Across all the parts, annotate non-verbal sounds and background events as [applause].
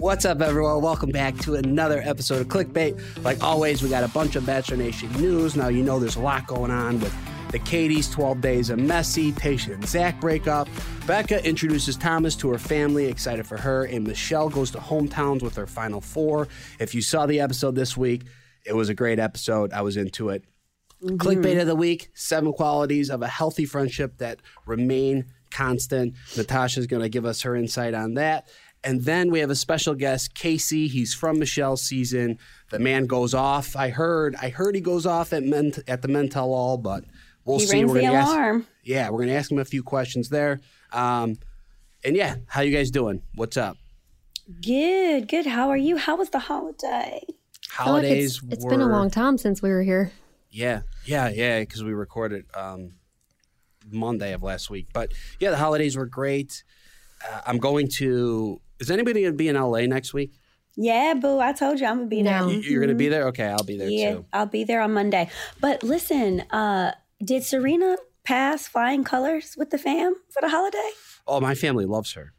What's up, everyone? Welcome back to another episode of Clickbait. Like always, we got a bunch of Bachelor Nation news. Now, you know there's a lot going on with the Katie's 12 Days of Messy, Tayshia and Zac breakup. Becca introduces Thomas to her family, excited for her, and Michelle goes to hometowns with her final four. If you saw the episode this week, it was a great episode. I was into it. Mm-hmm. Clickbait of the week seven qualities of a healthy friendship that remain constant. Natasha's going to give us her insight on that. And then we have a special guest, Casey. He's from Michelle's season. The man goes off. I heard. I heard he goes off at men, at the men tell all, but we'll He see. rings We're the gonna ask- alarm. yeah, we're gonna ask him a few questions there. Um, and yeah, how you guys doing? What's up? Good, good. How are you? How was the holiday? I feel like Holidays. it's, it's been a long time since we were here. Yeah, yeah, yeah. Because we recorded um, Monday of last week, but yeah, the holidays were great. Uh, I'm going to. Is anybody gonna be in LA next week? Yeah, boo. I told you I'm gonna be No. there. You- You're gonna be there. Okay, I'll be there Yeah, too. I'll be there on Monday. But listen, uh, did Serena pass flying colors with the fam for the holiday? Oh, my family loves her.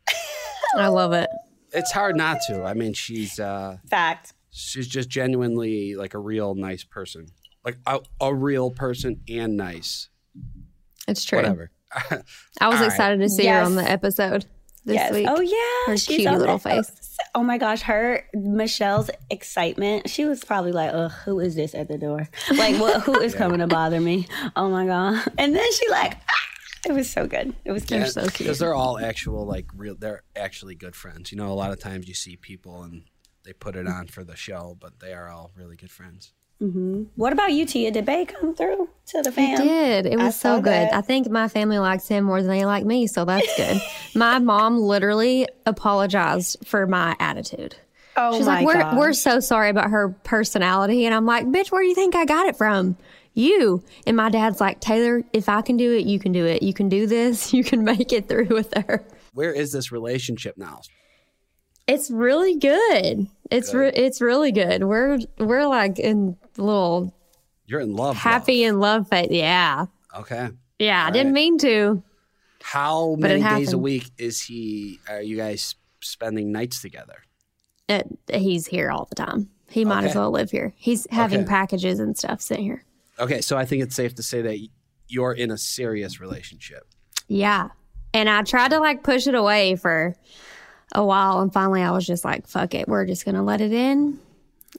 I love it. It's hard not to. I mean, she's uh, Fact. she's just genuinely like a real nice person, like a, a real person and nice. It's true. Whatever. I was [laughs] All right. excited to see her on the episode this yes. week. Oh yeah. Her she's cutie on little that- face. Oh my gosh, her Michelle's excitement. She was probably like, "Ugh, who is this at the door? Like, what? Who is [laughs] coming to bother me? Oh my god!" And then she like, ah! it was so good. It was cute. They're so cute. because they're all actual like real. They're actually good friends. You know, a lot of times you see people and they put it on for the show, but they are all really good friends. Mm-hmm. What about you, Tia? Did Bay come through to the He fam? did. It was saw so good. that. I think my family likes him more than they like me, so that's good. [laughs] my mom literally apologized for my attitude. Oh She's my like, "We're god. we're so sorry about her personality," and I'm like, "Bitch, where do you think I got it from?" You and my dad's like, Taylor, if I can do it, you can do it. You can do this. [laughs] You can make it through with her. Where is this relationship now? It's really good. It's re- it's really good. We're we're like in little You're in love. happy in love but Yeah. Okay. yeah. I didn't mean to. How many days a week is he? Are you guys spending nights together? It, he's here all the time. He might as well live here. He's having Okay. packages and stuff sitting here. Okay, so I think it's safe to say that you're in a serious relationship. Yeah. And I tried to like push it away for a while. And finally, I was just like, fuck it. We're just going to let it in.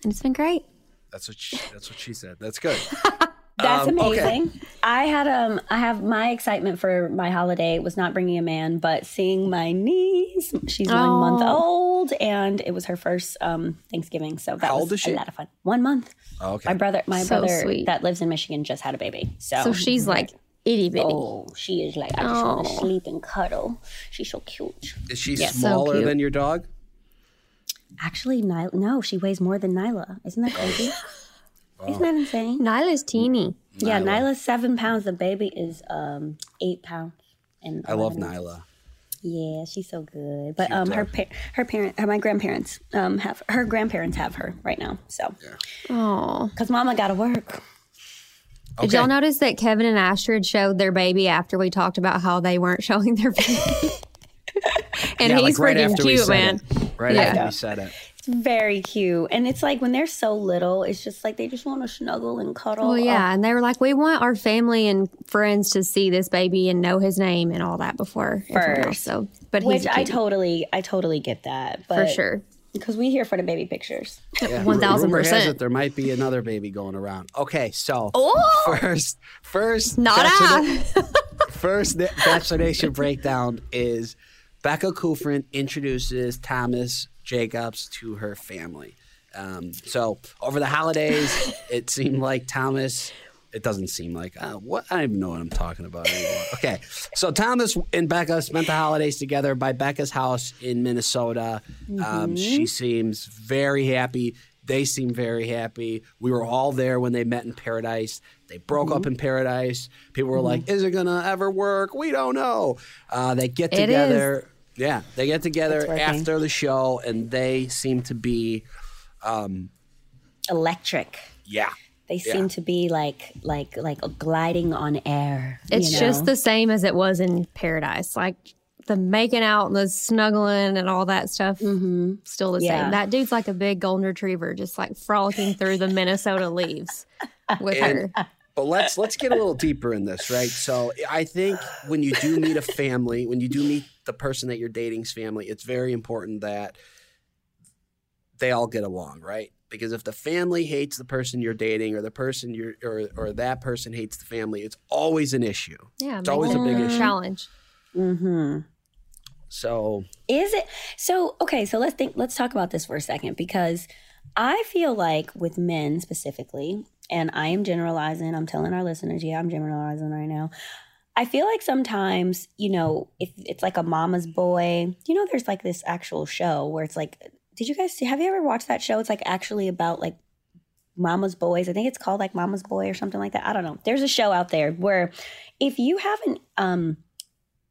And it's been great. That's what she, that's what she said. That's good. [laughs] That's Um, okay. amazing. I had um I have my excitement for my holiday was not bringing a man, but seeing my niece. She's one Oh. month old, and it was her first um Thanksgiving. So that How was old is she? a lot of fun. One month. Oh, okay. My brother, my So brother sweet. that lives in Michigan just had a baby. So, So she's like itty bitty. oh, she is like I just want to Oh. sleep and cuddle. She's so cute. Is she so smaller cute. than your dog? Actually, Nyla, no, she weighs more than Nyla. Isn't that crazy? Isn't that insane? Nyla's teeny. Yeah, Nyla. Nyla's seven pounds. The baby is um eight pounds. And I love 11 Nyla. Yeah, she's so good. But Cute um, her dog. pa- her parent, her, my grandparents um have her grandparents have her right now. So Oh. because Mama got to work. Did y'all notice that Kevin and Astrid showed their baby after we talked about how they weren't [laughs] showing their baby? and Yeah, he's like right freaking after cute, man. it. Right Yeah. after we said it. It's very cute, and it's like when they're so little, it's just like they just want to snuggle and cuddle. Well, yeah, oh. and they were like, we want our family and friends to see this baby and know his name and all that before everyone else. First. So, but Oh, he's which a I cutie, totally, I totally get that. But for sure, because we here for the baby pictures. Yeah, one thousand rumor has it percent. there might be another baby going around. Okay, so Oh, first, first, not Bachelor- I. [laughs] first Na- Bachelor Nation breakdown is Becca Kufrin introduces Thomas Jacobs to her family. Um, so over the holidays, it seemed like Thomas. It doesn't seem like uh, what I don't even know what I'm talking about anymore. [laughs] Okay, so Thomas and Becca spent the holidays together by Becca's house in Minnesota. Um, she seems very happy. They seem very happy. We were all there when they met in Paradise. They broke up in Paradise. People were like, "Is it gonna ever work? We don't know." Uh, they get It is. together. Yeah, they get together after the show, and they seem to be, Electric. yeah, They Yeah. seem to be like, like, like gliding on air. It's you just the same as it was in Paradise. Like the making out and the snuggling and all that stuff Mm-hmm. still the Yeah. same. That dude's like a big golden retriever, just like frolicking through the Minnesota leaves with And- her. But let's let's get a little deeper in this, right? So I think when you do meet a family, when you do meet the person that you're dating's family, it's very important that they all get along, right? Because if the family hates the person you're dating, or the person you're, or or that person hates the family, it's always an issue. Yeah, It's always a big issue. challenge. Mm-hmm. So Is it so? Okay, so let's think. Let's talk about this for a second because I feel like with men specifically, and I am generalizing. I'm telling our listeners, yeah, I'm generalizing right now. I feel like sometimes, you know, if it's like a mama's boy, you know, there's like this actual show where it's like, did you guys have you ever watched that show? It's like actually about like mama's boys. I think it's called like mama's boy or something like that. I don't know. There's a show out there where if you haven't, um,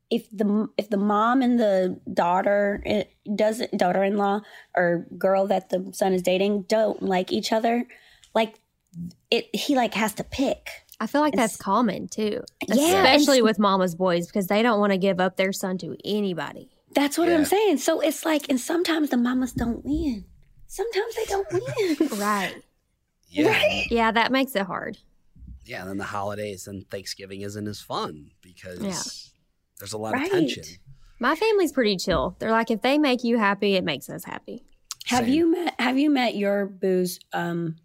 if the if the mom and the daughter it doesn't daughter-in-law or girl that the son is dating don't like each other, like it he like has to pick. I feel like that's common too, Yeah, especially with mama's boys because they don't want to give up their son to anybody. That's what Yeah. I'm saying. So it's like, and sometimes the mamas don't win. Sometimes they don't win. [laughs] Right. yeah, Right. Yeah, that makes it hard. yeah. And then the holidays and Thanksgiving isn't as fun because Yeah. there's a lot Right. of tension. My family's pretty chill. They're like, if they make you happy, it makes us happy. have Same. you met Have you met your boo's um,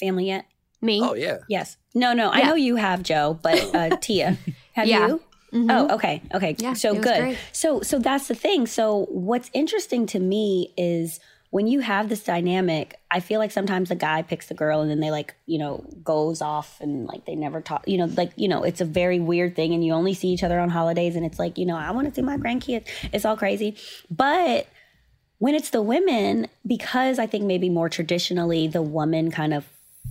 family yet? Me? Oh yeah. Yes. No, no. I know you have Joe, but uh, [laughs] Tia, have Yeah. you? Mhm. Oh, okay, okay. Yeah, so good. great. So, so that's the thing. So, what's interesting to me is when you have this dynamic. I feel like sometimes the guy picks the girl, and then they like, you know, goes off and like they never talk. You know, like you know, it's a very weird thing, and you only see each other on holidays, and it's like, you know, I want to see my grandkids. It's all crazy, but when it's the women, because I think maybe more traditionally the woman kind of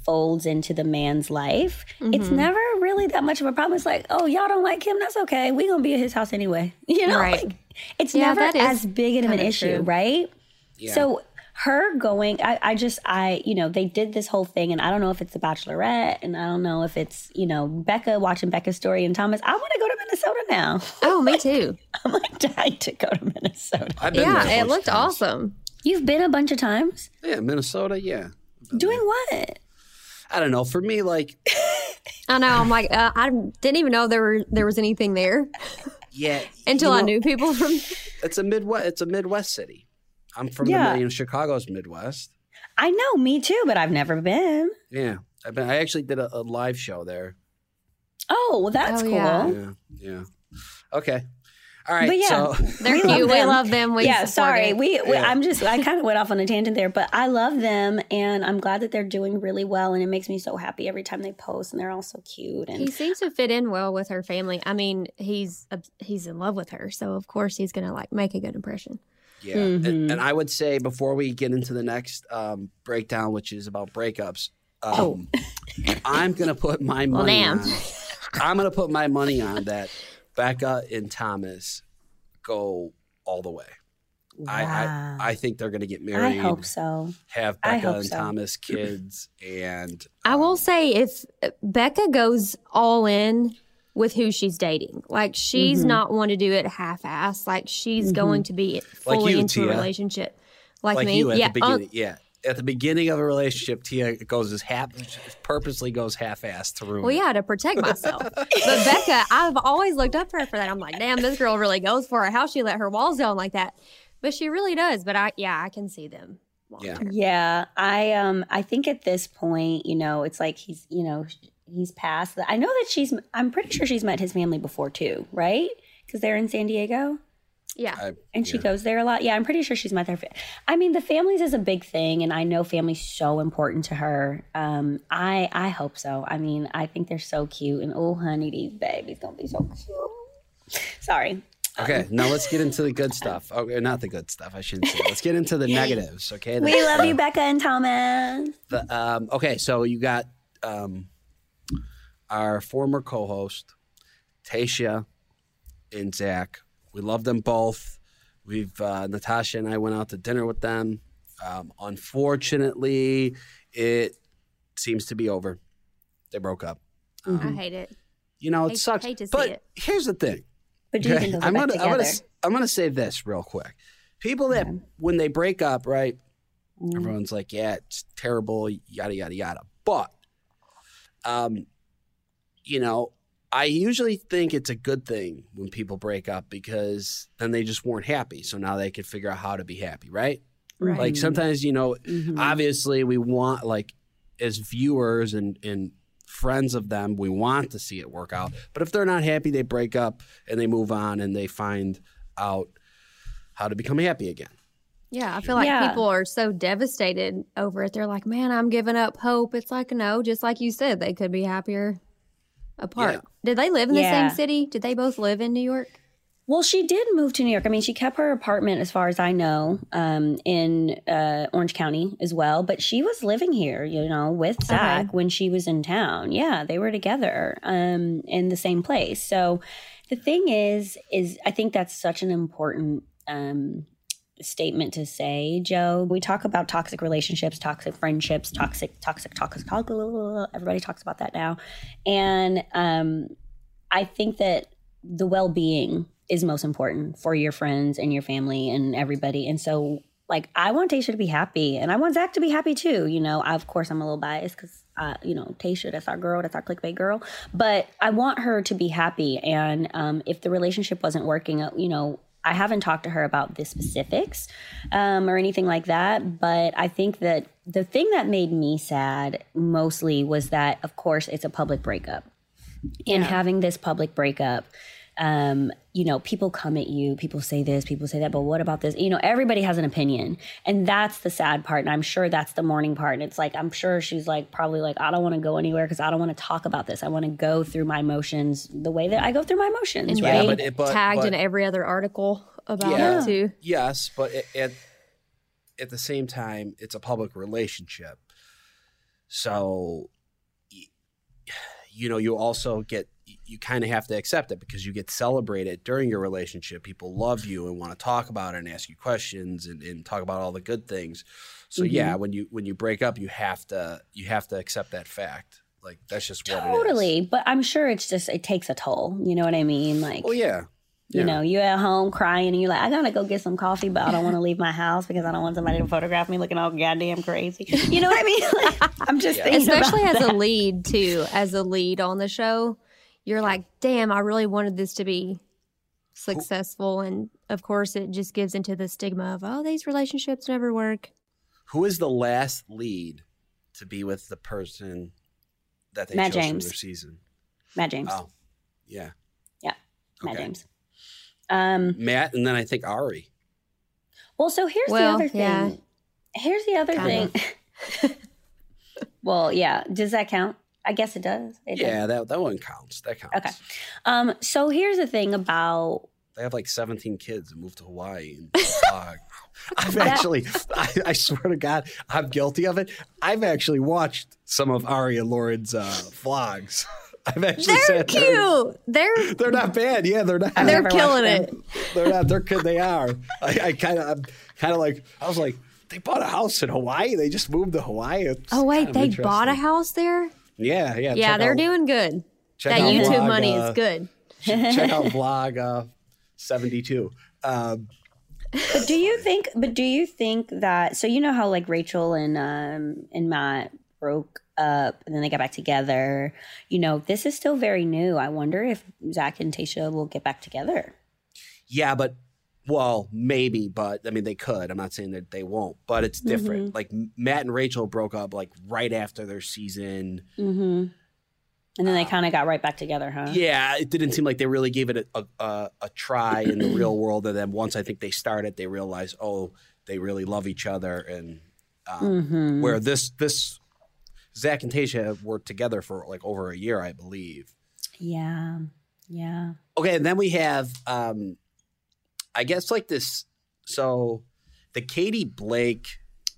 folds into the man's life, it's Mhm. never really that much of a problem. It's like, oh, y'all don't like him, that's okay. We gonna be at his house anyway. [laughs] You know, Right. like, it's Yeah, never as big of an kinda issue, true. right? Yeah. So her going, I, I just, I, you know, they did this whole thing, and I don't know if it's the Bachelorette, and I don't know if it's, you know, Becca watching Becca's story and Thomas. I want to go to Minnesota now. [laughs] Oh, me too. I'm like dying to go to Minnesota. I've been yeah, it looked times. awesome. You've been a bunch of times. Yeah, Minnesota. Yeah. Doing what? I don't know. For me, like, [laughs] I know. I'm like, uh, I didn't even know there were there was anything there yeah. [laughs] until you I knew people from. [laughs] It's a Midwest. It's a Midwest city. I'm from Yeah. the you know, Chicago's Midwest. I know, me too, but I've never been. Yeah, I've been. I actually did a, a live show there. Oh, well, that's Oh, cool. yeah. Yeah, yeah. Okay. All right. But yeah. So They're We cute. love we love them. We yeah, sorry. it. We, we Yeah. I'm just I kind of went off on a tangent there, but I love them and I'm glad that they're doing really well and it makes me so happy every time they post and they're all so cute And He seems to fit in well with her family. I mean, he's he's in love with her, so of course he's gonna like make a good impression. yeah, and, Mhm. and I would say before we get into the next um, breakdown, which is about breakups, um, I'm gonna put my money damn. on. I'm gonna put my money on that. Becca and Thomas go all the way. I, Wow. I I think they're gonna get married. I hope so. Have Becca and so. Thomas kids, and I will um, say if Becca goes all in with who she's dating, like she's Mhm. not one to do it half-ass. Like she's Mhm. going to be Like fully you, into a relationship, like, like me. you at yeah, the beginning. yeah, at the beginning of a relationship, Tia goes as half purposely goes half-assed to ruin. Well, it. yeah, to protect myself. but Becca, I've always looked up to her for that. I'm like, damn, this girl really goes for it. How she let her walls down like that? But she really does. But I, yeah, I can see them. Yeah. Yeah, I um I think at this point, you know, it's like he's, you know, he's past that. I know that she's I'm pretty sure she's met his family before too, right? Cuz they're in San Diego. Yeah. I- And she yeah. goes there a lot. Yeah, I'm pretty sure she's met their. Fa- I mean, the families is a big thing, and I know family's so important to her. Um, I I hope so. I mean, I think they're so cute, and oh, honey, these babies gonna be so cute. Sorry. Okay, now let's get into the good [laughs] stuff. Okay, not the good stuff. I shouldn't say. Let's get into the [laughs] negatives. Okay. We love the- you, Becca and Thomas. The, um, okay, so you got um, our former co-host, Tayshia and Zac. We love them both. We've uh, Natasha and I went out to dinner with them. Um, unfortunately, it seems to be over. They broke up. I hate it. You know, it Hate- sucks. hate to see but it. here's the thing. But do you Okay, think they'll get I'm gonna, I'm together? gonna, I'm gonna say this real quick. People that when they break up, right? Everyone's like, yeah, it's terrible, yada yada yada. But, um, you know, I usually think it's a good thing when people break up because then they just weren't happy. So now they can figure out how to be happy, right? Right. Like sometimes, you know, Mhm. obviously we want like as viewers and and friends of them, we want to see it work out. But if they're not happy, they break up and they move on and they find out how to become happy again. Yeah, I feel like Yeah. people are so devastated over it. They're like, man, I'm giving up hope. It's like, no, just like you said, they could be happier apart. Yeah. Did they live in the Yeah. same city? Did they both live in New York? Well, she did move to New York. I mean, she kept her apartment, as far as I know, um, in uh, Orange County as well. But she was living here, you know, with Zac when she was in town. Yeah, they were together um, in the same place. So the thing is, is I think that's such an important um, statement to say, Joe. We talk about toxic relationships, toxic friendships, toxic, toxic, toxic, toxic. Everybody talks about that now, and um, I think that the well-being is most important for your friends and your family and everybody. And so, like, I want Tayshia to be happy, and I want Zac to be happy too. You know, I, of course, I'm a little biased because, uh, you know, Tayshia, that's our girl, that's our clickbait girl. But I want her to be happy. And um, if the relationship wasn't working, uh, you know, I haven't talked to her about the specifics um, or anything like that. But I think that the thing that made me sad mostly was that, of course, it's a public breakup. And having this public breakup, um, you know, people come at you, people say this, people say that, but what about this? You know, everybody has an opinion. And that's the sad part. And I'm sure that's the mourning part. And it's like, I'm sure she's like, probably like, I don't want to go anywhere because I don't want to talk about this. I want to go through my emotions the way that I go through my emotions, And Yeah, right? but it- but- tagged but- in every other article about Yeah. it too. Yes, but at, at at the same time, it's a public relationship. So, you know, you also get you kind of have to accept it because you get celebrated during your relationship. People love you and want to talk about it and ask you questions and, and talk about all the good things. So yeah, mm-hmm. when you when you break up, you have to you have to accept that fact. Like that's just what it is. totally. But I'm sure it's just, it takes a toll. You know what I mean? Like, Oh yeah. You know, you're at home crying and you're like, I gotta go get some coffee, but I don't want to leave my house because I don't want somebody to photograph me looking all goddamn crazy. You know what I mean? [laughs] Like, I'm just Yeah. thinking Especially about as a lead too, as a lead on the show, you're like, damn, I really wanted this to be successful. And of course, it just gives into the stigma of, oh, these relationships never work. Who is the last lead to be with the person that they Matt chose James. for their season? Matt James. Oh, yeah. Yeah, Matt okay. James. Um, Matt, and then I think Ari. well, so here's Well, the other thing. yeah. Here's the other Kind thing. [laughs] well, yeah. Does that count? I guess it does. It does. Yeah, that that one counts. That counts. Okay. Um, so here's the thing about They have like 17 kids and moved to Hawaii and [laughs] vlog. I've actually, I, I swear to God, I'm guilty of it. I've actually watched some of Ari and Lauren's uh, vlogs. [laughs] I've actually They're there- cute. They're [laughs] They're not bad. Yeah, they're not. They're killing it. They're not. They're good. They are. I, I kind of, I'm kind of like, I was like, they bought a house in Hawaii. They just moved to Hawaii. It's Oh wait, they bought a house there. Yeah, yeah. Yeah, they're out- doing good. That YouTube vlog, money uh, is good. check [laughs] out vlog uh, 72. Um, But do you think? But do you think that? So you know how like Rachael and um and Matt broke up and then they got back together. You know, this is still very new. I wonder if Zac and Tayshia will get back together. yeah, but well, maybe, but I mean, they could. I'm not saying that they won't, but it's different. Like Matt and Rachael broke up like right after their season. Mm-hmm. And then they kind of got right back together, huh? Yeah, it didn't seem like they really gave it a, a, a try in the real world. And then once I think they started, they realized, oh, they really love each other. And um, Mm-hmm. where this this Zac and Tayshia were together for like over a year, I believe. Yeah. Yeah. Okay, and then we have, um, I guess, like this. So the Katie Blake.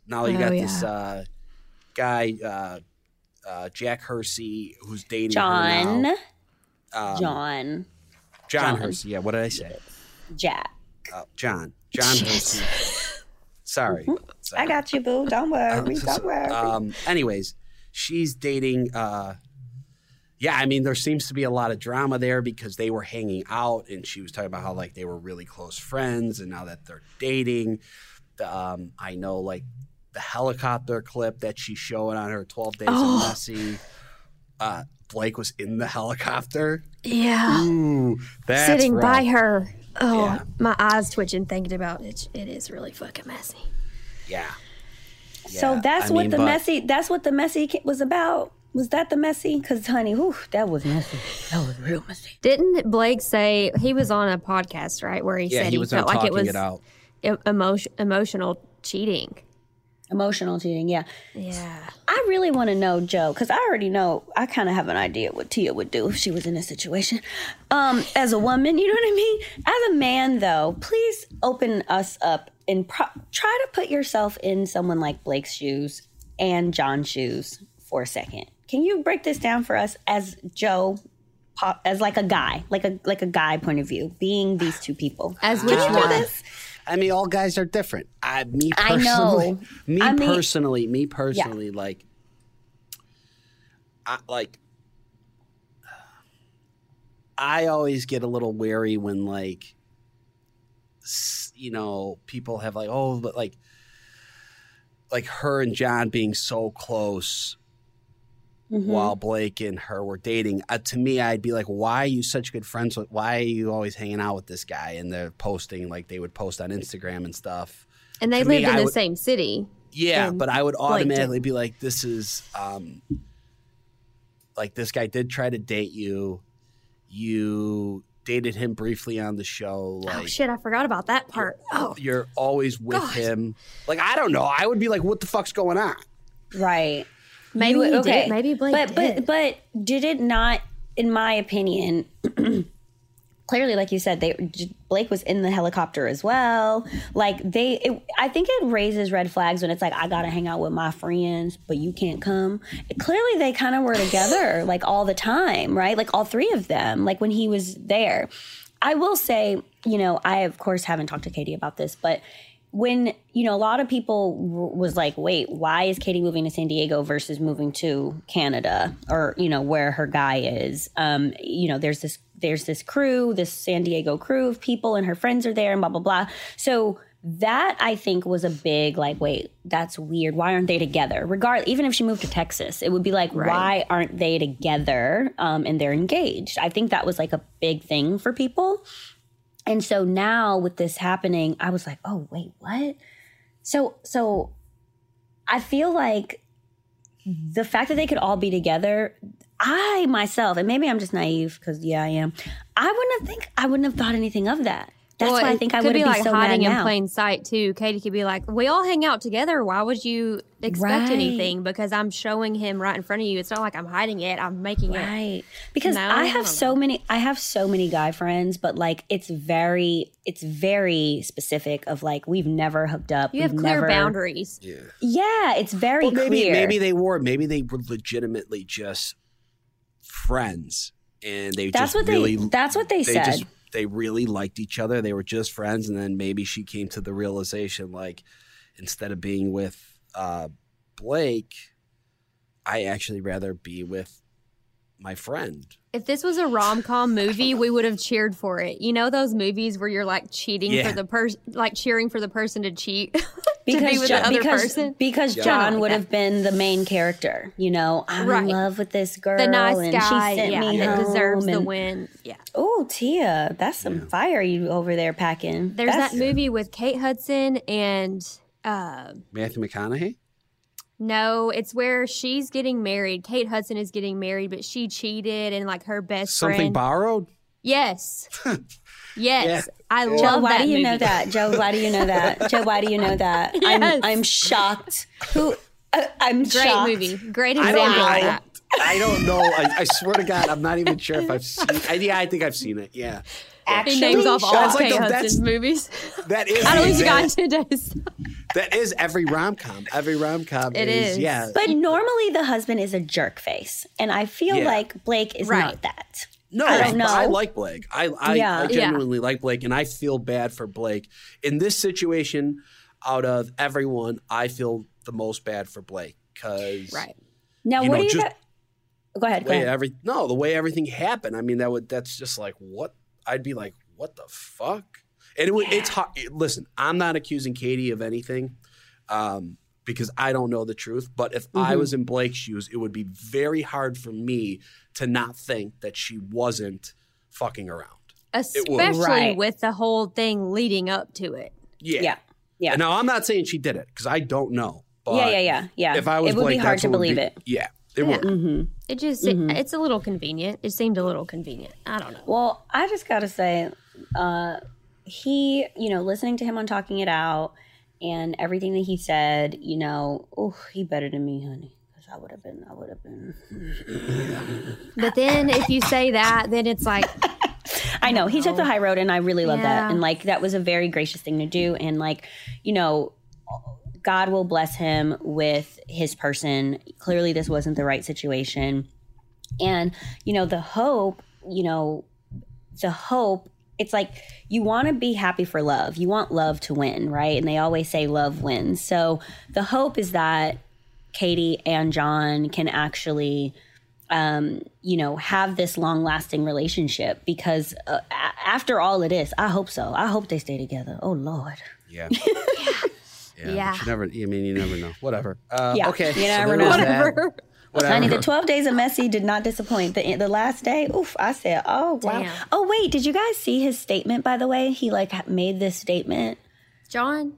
Now you Oh, got yeah. this uh, guy, uh, uh, Jack Hersey, who's dating John. Um, John. John John. Hersey. Yeah, what did I say? Jack. Uh, John. John [laughs] Hersey. Sorry. [laughs] I Sorry. got you, boo. Don't worry. [laughs] Don't worry. Um, anyways, she's dating uh, yeah, I mean, there seems to be a lot of drama there because they were hanging out, and she was talking about how like they were really close friends, and now that they're dating, um, I know like the helicopter clip that she's showing on her Twelve Days Oh. of Messy. Uh, Blake was in the helicopter. Yeah. Ooh, that's Sitting by her. Oh, Yeah. my eyes twitching thinking about it. It is really fucking messy. Yeah. So that's I what mean, the messy. That's what the messy was about. Was that the messy? Because honey, whew, that was messy. That was real messy. Didn't Blake say he was on a podcast, right, where he Yeah, said he was felt like it was it out. emotion, emotional cheating? Emotional cheating. Yeah. Yeah. I really want to know, Joe, because I already know. I kind of have an idea what Tia would do if she was in this situation. Um, as a woman, you know what I mean. As a man, though, please open us up and pro- try to put yourself in someone like Blake's shoes and John's shoes for a second. Can you break this down for us as Joe, as like a guy, like a like a guy point of view, being these two people? As Can which you do one? this? I mean, all guys are different. I, me I personally, know. me I mean- personally, me personally, like, I like. I always get a little wary when, like, you know, people have like, oh, but like, like her and John being so close Mm-hmm. while Blake and her were dating. Uh, to me, I'd be like, why are you such good friends with? Why are you always hanging out with this guy? And they're posting like they would post on Instagram and stuff. And they To me, lived in I the would- same city. Yeah, but I would automatically be like, this is um like this guy did try to date you. You dated him briefly on the show. Like oh shit, I forgot about that part. Oh, you're always with God. him. Like I don't know. I would be like, what the fuck's going on? Right. Maybe You- he did. Maybe Blake but did. but but did it not in my opinion [clears throat] clearly like you said they blake was in the helicopter as well. Like they it, i think it raises red flags when it's like i gotta hang out with my friends but you can't come. Clearly they kind of were together [laughs] like all the time right? Like all three of them like when he was there. I will say you know i of course haven't talked to katie about this but when you know a lot of people w- was like wait why is katie moving to san diego versus moving to canada or you know where her guy is? Um you know there's this there's this crew this san diego crew of people and her friends are there and blah blah blah. So that i think was a big like wait that's weird. Why aren't they together? Regard even if she moved to texas it would be like why aren't they together um and they're engaged? I think that was like a big thing for people and so now with this happening, I was like, oh, wait, what? So, so I feel like the fact that they could all be together, I myself, and maybe I'm just naive because yeah, I am. I wouldn't have think I wouldn't have thought anything of that. That's Well, why I think I could would be be like so hiding mad in now. plain sight too. Katie could be like, "We all hang out together. Why would you expect Right. anything? Because I'm showing him right in front of you. It's not like I'm hiding it. I'm making it." Right. Because No, I I have don't so many I have so many guy friends, but like it's very it's very specific of like we've never hooked up. You have we've clear never- boundaries. Yeah, Yeah, it's very Well, maybe clear. maybe they were. Maybe they were legitimately just friends, and they that's just what really they that's what they, they said. just they really liked each other. They were just friends, and then maybe she came to the realization like instead of being with uh, Blake, I actually rather be with my friend. If this was a rom com movie, we would have cheered for it. You know those movies where you're like cheating Yeah. for the person, like cheering for the person to cheat [laughs] to because be with Jo- the other because, person. because Yeah. John would have been the main character. You know, I'm Right. in love with this girl, The nice and guy, she sent yeah, me that home. deserves the win. Yeah. Oh, Tia, that's some fire you over there packing. There's That's- that movie with Kate Hudson and uh, Matthew McConaughey. No, it's where she's getting married. Kate Hudson is getting married, but she cheated and like her best Something friend. borrowed. yes. [laughs] Yes. I love Joe, why that do you movie. know that? Joe, why do you know that? [laughs] Joe, why do you know that? Yes. I'm I'm shocked. Who? Uh, I'm Great shocked. movie. Great I example don't know. of I, that. I don't know. I, I swear to God, I'm not even sure if I've [laughs] seen. I, yeah, I think I've seen it. Yeah, He Actually, names off all That's like Kate the- that's- Hudson movies. that is. [laughs] I don't think you got that, two days. that is every rom com. Every rom com. It is, is. Yeah. But normally the husband is a jerk face, and I feel Yeah. like Blake is Right. not that. No, I don't know. I like Blake. I I, Yeah. I Yeah. genuinely like Blake, and I feel bad for Blake in this situation. Out of everyone, I feel the most bad for Blake because Right. Now, You what know, do you? just- got- Go ahead. Go ahead. every no, the way everything happened. I mean, that would that's just like what I'd be like, what the fuck? And it would, it's hard. Listen, I'm not accusing Katie of anything, um, because I don't know the truth. But if I Mm-hmm. was in Blake's shoes, it would be very hard for me to not think that she wasn't fucking around. would. Especially Right. with the whole thing leading up to it. Yeah. Yeah. Yeah. And now I'm not saying she did it because I don't know. But yeah, yeah, yeah, yeah. If I was it would Blake, be hard to believe be- it. Yeah, it Yeah. would. Mm-hmm. It just it- it's a little convenient. It seemed a little convenient. I don't know. Well, I just got to say, uh, he, you know, listening to him on Talking It Out and everything that he said, you know, oh, he better than me, honey. Because I would have been, I would have been. But then if you say that, then it's like [laughs] I know he took the high road, and I really love that. And like that was a very gracious thing to do. And like, you know, God will bless him with his person. Clearly, this wasn't the right situation. And you know, the hope, you know, the hope. It's like you want to be happy for love. You want love to win, right? And they always say love wins. So the hope is that Katie and John can actually um, you know, have this long lasting relationship because uh, a- after all it is, I hope so. I hope they stay together. Oh Lord. Yeah. [laughs] yeah. But Yeah. You never. I mean, you never know. Whatever. Uh, Yeah, Okay. you never there know. whatever. [laughs] Whatever. Honey, the 12 days of messy did not disappoint. The the last day, oof, I said, oh wow. Damn. Oh wait, did you guys see his statement by the way? He like made this statement. John,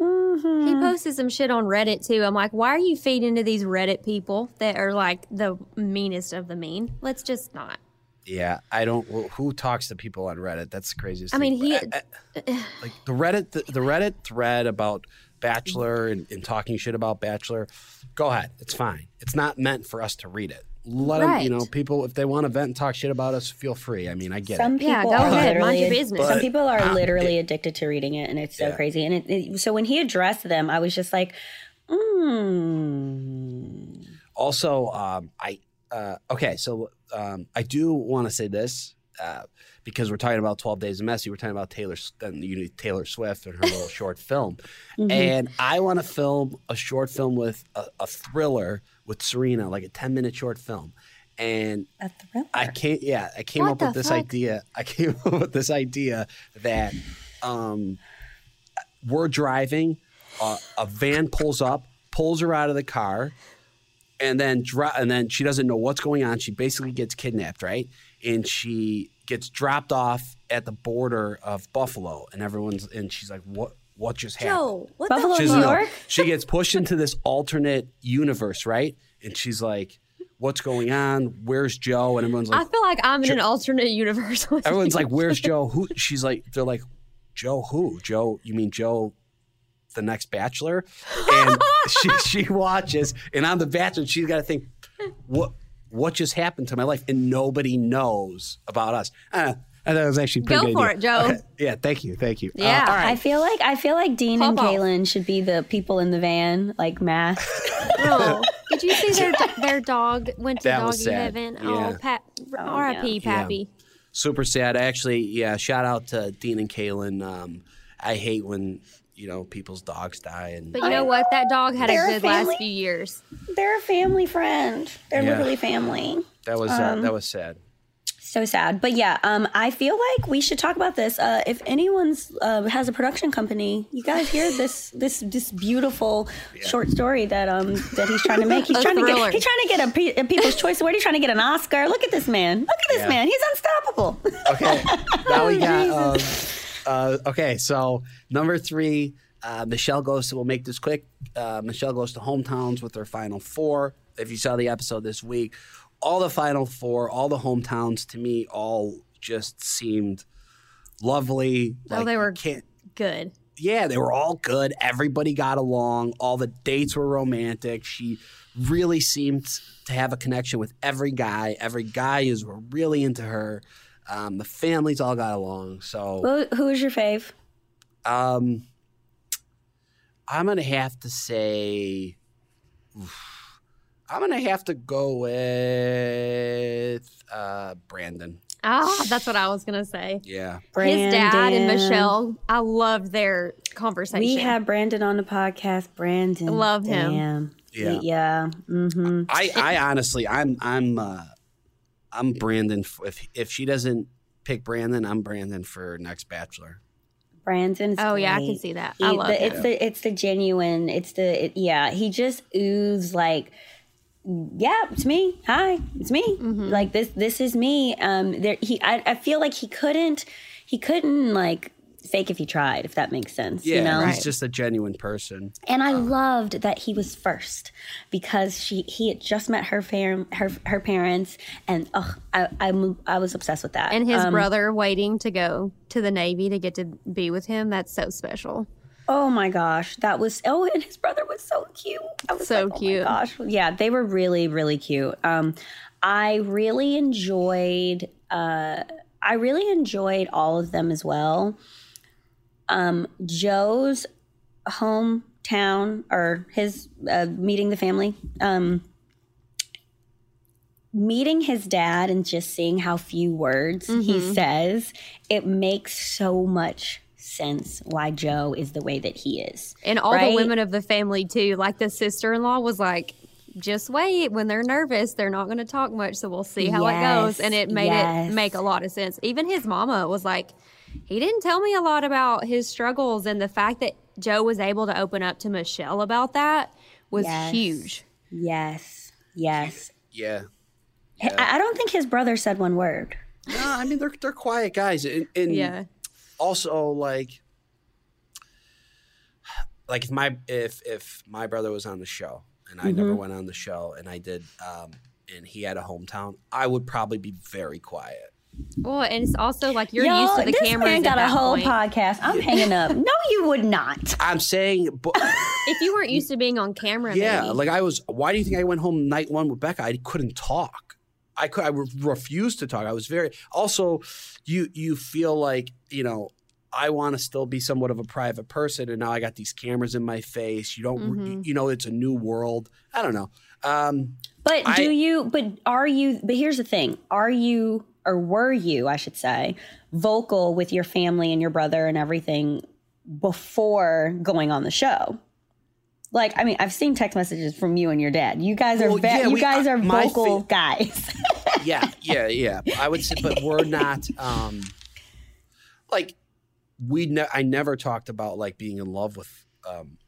Mm-hmm. he posted some shit on Reddit too. I'm like, why are you feeding to these Reddit people that are like the meanest of the mean? Let's just not. Yeah, I don't. wh- Who talks to people on Reddit? That's the craziest. I thing. mean, he- I- I- [sighs] like the Reddit, the, the Reddit thread about Bachelor and, and talking shit about Bachelor. Go ahead, it's fine. It's not meant for us to read it. Let them, you know, people if they want to vent and talk shit about us, feel free. I mean, I get Some it. people Yeah, go are ahead, mind your business. some people are uh, literally addicted to reading it and it's so Yeah. crazy. And it, it- so when he addressed them, I was just like, mm. Also, um, I uh, okay, so um, I do want to say this uh, because we're talking about Twelve Days of Messy. We're talking about Taylor, then you know, Taylor Swift and her little [laughs] short film, and I want to film a short film with a, a thriller with Serena, like a ten minute short film, and a thriller. I can't. Yeah, I came What up with this fuck? idea. I came [laughs] up with this idea that um, we're driving, uh, a van pulls up, pulls her out of the car, and then and then she doesn't know what's going on. She basically gets kidnapped, right? And she gets dropped off at the border of Buffalo, and everyone's and she's like, "What? What just happened?" Joe, what Buffalo, She New doesn't. York? She gets pushed into this alternate universe, right? And she's like, "What's going on? Where's Joe?" And everyone's like, I feel like I'm in an alternate universe. [laughs] "Everyone's like, where's [laughs] Joe? Who?" She's like, "They're like, Joe who? Joe? You mean Joe?" The next Bachelor, and she she watches, and on the Bachelor, she's got to think, what what just happened to my life, and nobody knows about us. Uh, I thought it was actually a pretty Go good for idea. it, Joe. Okay. [laughs] Yeah, thank you, thank you. Uh, Yeah. all right. I feel like I feel like Dean and Pop off. Caelynn should be the people in the van, like masked. [laughs] Oh, did you see their [laughs] their dog went to That doggy heaven? Yeah. Oh, Pat, R.I.P. yeah. Pappy. super sad. I actually, yeah, shout out to Dean and Caelynn. Um, I hate when you know people's dogs die, and But you know what? That dog had a They're a good last few years. They're a family friend. They're Yeah. literally family. that was uh, that was sad. So sad. But yeah, um, I feel like we should talk about this. Uh, if anyone's uh, has a production company, you guys hear this this this beautiful short story that um that he's trying to make. He's [laughs] A trying to thriller. get he's trying to get a, a People's Choice Award. He's trying to get an Oscar. Look at this man. Look at this Yeah. man. He's unstoppable. Okay, [laughs] now we got. Um, uh, okay, so number three, uh, Michelle goes to. We'll make this quick. Uh, Michelle goes to hometowns with her final four. If you saw the episode this week, all the final four, all the hometowns to me, all just seemed lovely. Oh, they were- can't. Good. yeah, they were all good. Everybody got along. All the dates were romantic. She really seemed to have a connection with every guy. Every guy is really into her. Um, the families all got along. So Who, was your fave? um, I'm gonna have to say, oof, [sighs] I'm gonna have to go with uh, Brandon. Ah, that's what I was gonna say. Yeah, His dad and Michelle, I love their conversation. We had Brandon on the podcast. Brandon, Love him. Damn. Yeah. yeah. hmm I, I honestly, I'm, I'm, uh, I'm Brandon. If if she doesn't pick Brandon, I'm Brandon for next Bachelor. Brandon's. Oh yeah, I can see that. He- I love the, it. it's the it's the genuine. It's the it, yeah. He just oozes like, yeah, it's me. Hi, it's me. Mm-hmm. Like this this is me. Um, there he. I, I feel like he couldn't he couldn't like fake if he tried. If that makes sense. Yeah, you know. he's just a genuine person. And I loved that he was first because she he had just met her fam, her her parents, and oh, I I, I was obsessed with that. and his Um, brother waiting to go to the Navy to get to be with him. That's so special. Oh my gosh, that was oh, and his brother was so cute. I was So like, oh cute. my gosh, yeah, they were really really cute. Um, I really enjoyed. Uh, I really enjoyed all of them as well. Um, Joe's hometown or his uh, meeting the family. Um, meeting his dad and just seeing how few words he says, it makes so much sense why Joe is the way that he is. And all Right? the women of the family too. Like the sister in law was like, just wait. When they're nervous, they're not going to talk much. So we'll see how it goes. And it made yes. it make a lot of sense. Even his mama was like, he didn't tell me a lot about his struggles. And the fact that Joe was able to open up to Michelle about that was Yes. huge. Yes, yes. Yeah. I, I don't think his brother said one word. No, I mean they're they're quiet guys, and, and Yeah. also like like if my if if my brother was on the show and I never went on the show and I did um and he had a hometown, I would probably be very quiet. Well, and it's also like you're Yo, used to the this cameras. man at got a whole point. podcast. I'm hanging up. No, you would not. [laughs] I'm saying, but If you weren't [laughs] used to being on camera, yeah, maybe. like I was. Why do you think I went home night one with Becca? I couldn't talk. I could. I re- refused to talk. I was very. Also, you you feel like you know. I want to still be somewhat of a private person, and now I got these cameras in my face. You don't, Mm-hmm. you, you know, it's a new world. I don't know. Um, But I- do you? But are you? But here's the thing: Are you, or were you, I should say, vocal with your family and your brother and everything before going on the show? Like, I mean, I've seen text messages from you and your dad. You guys are, Well, yeah, you we- guys are vocal fa- guys. [laughs] yeah, yeah, yeah. I would say, but we're not. Um, like we, ne- I never talked about like being in love with um,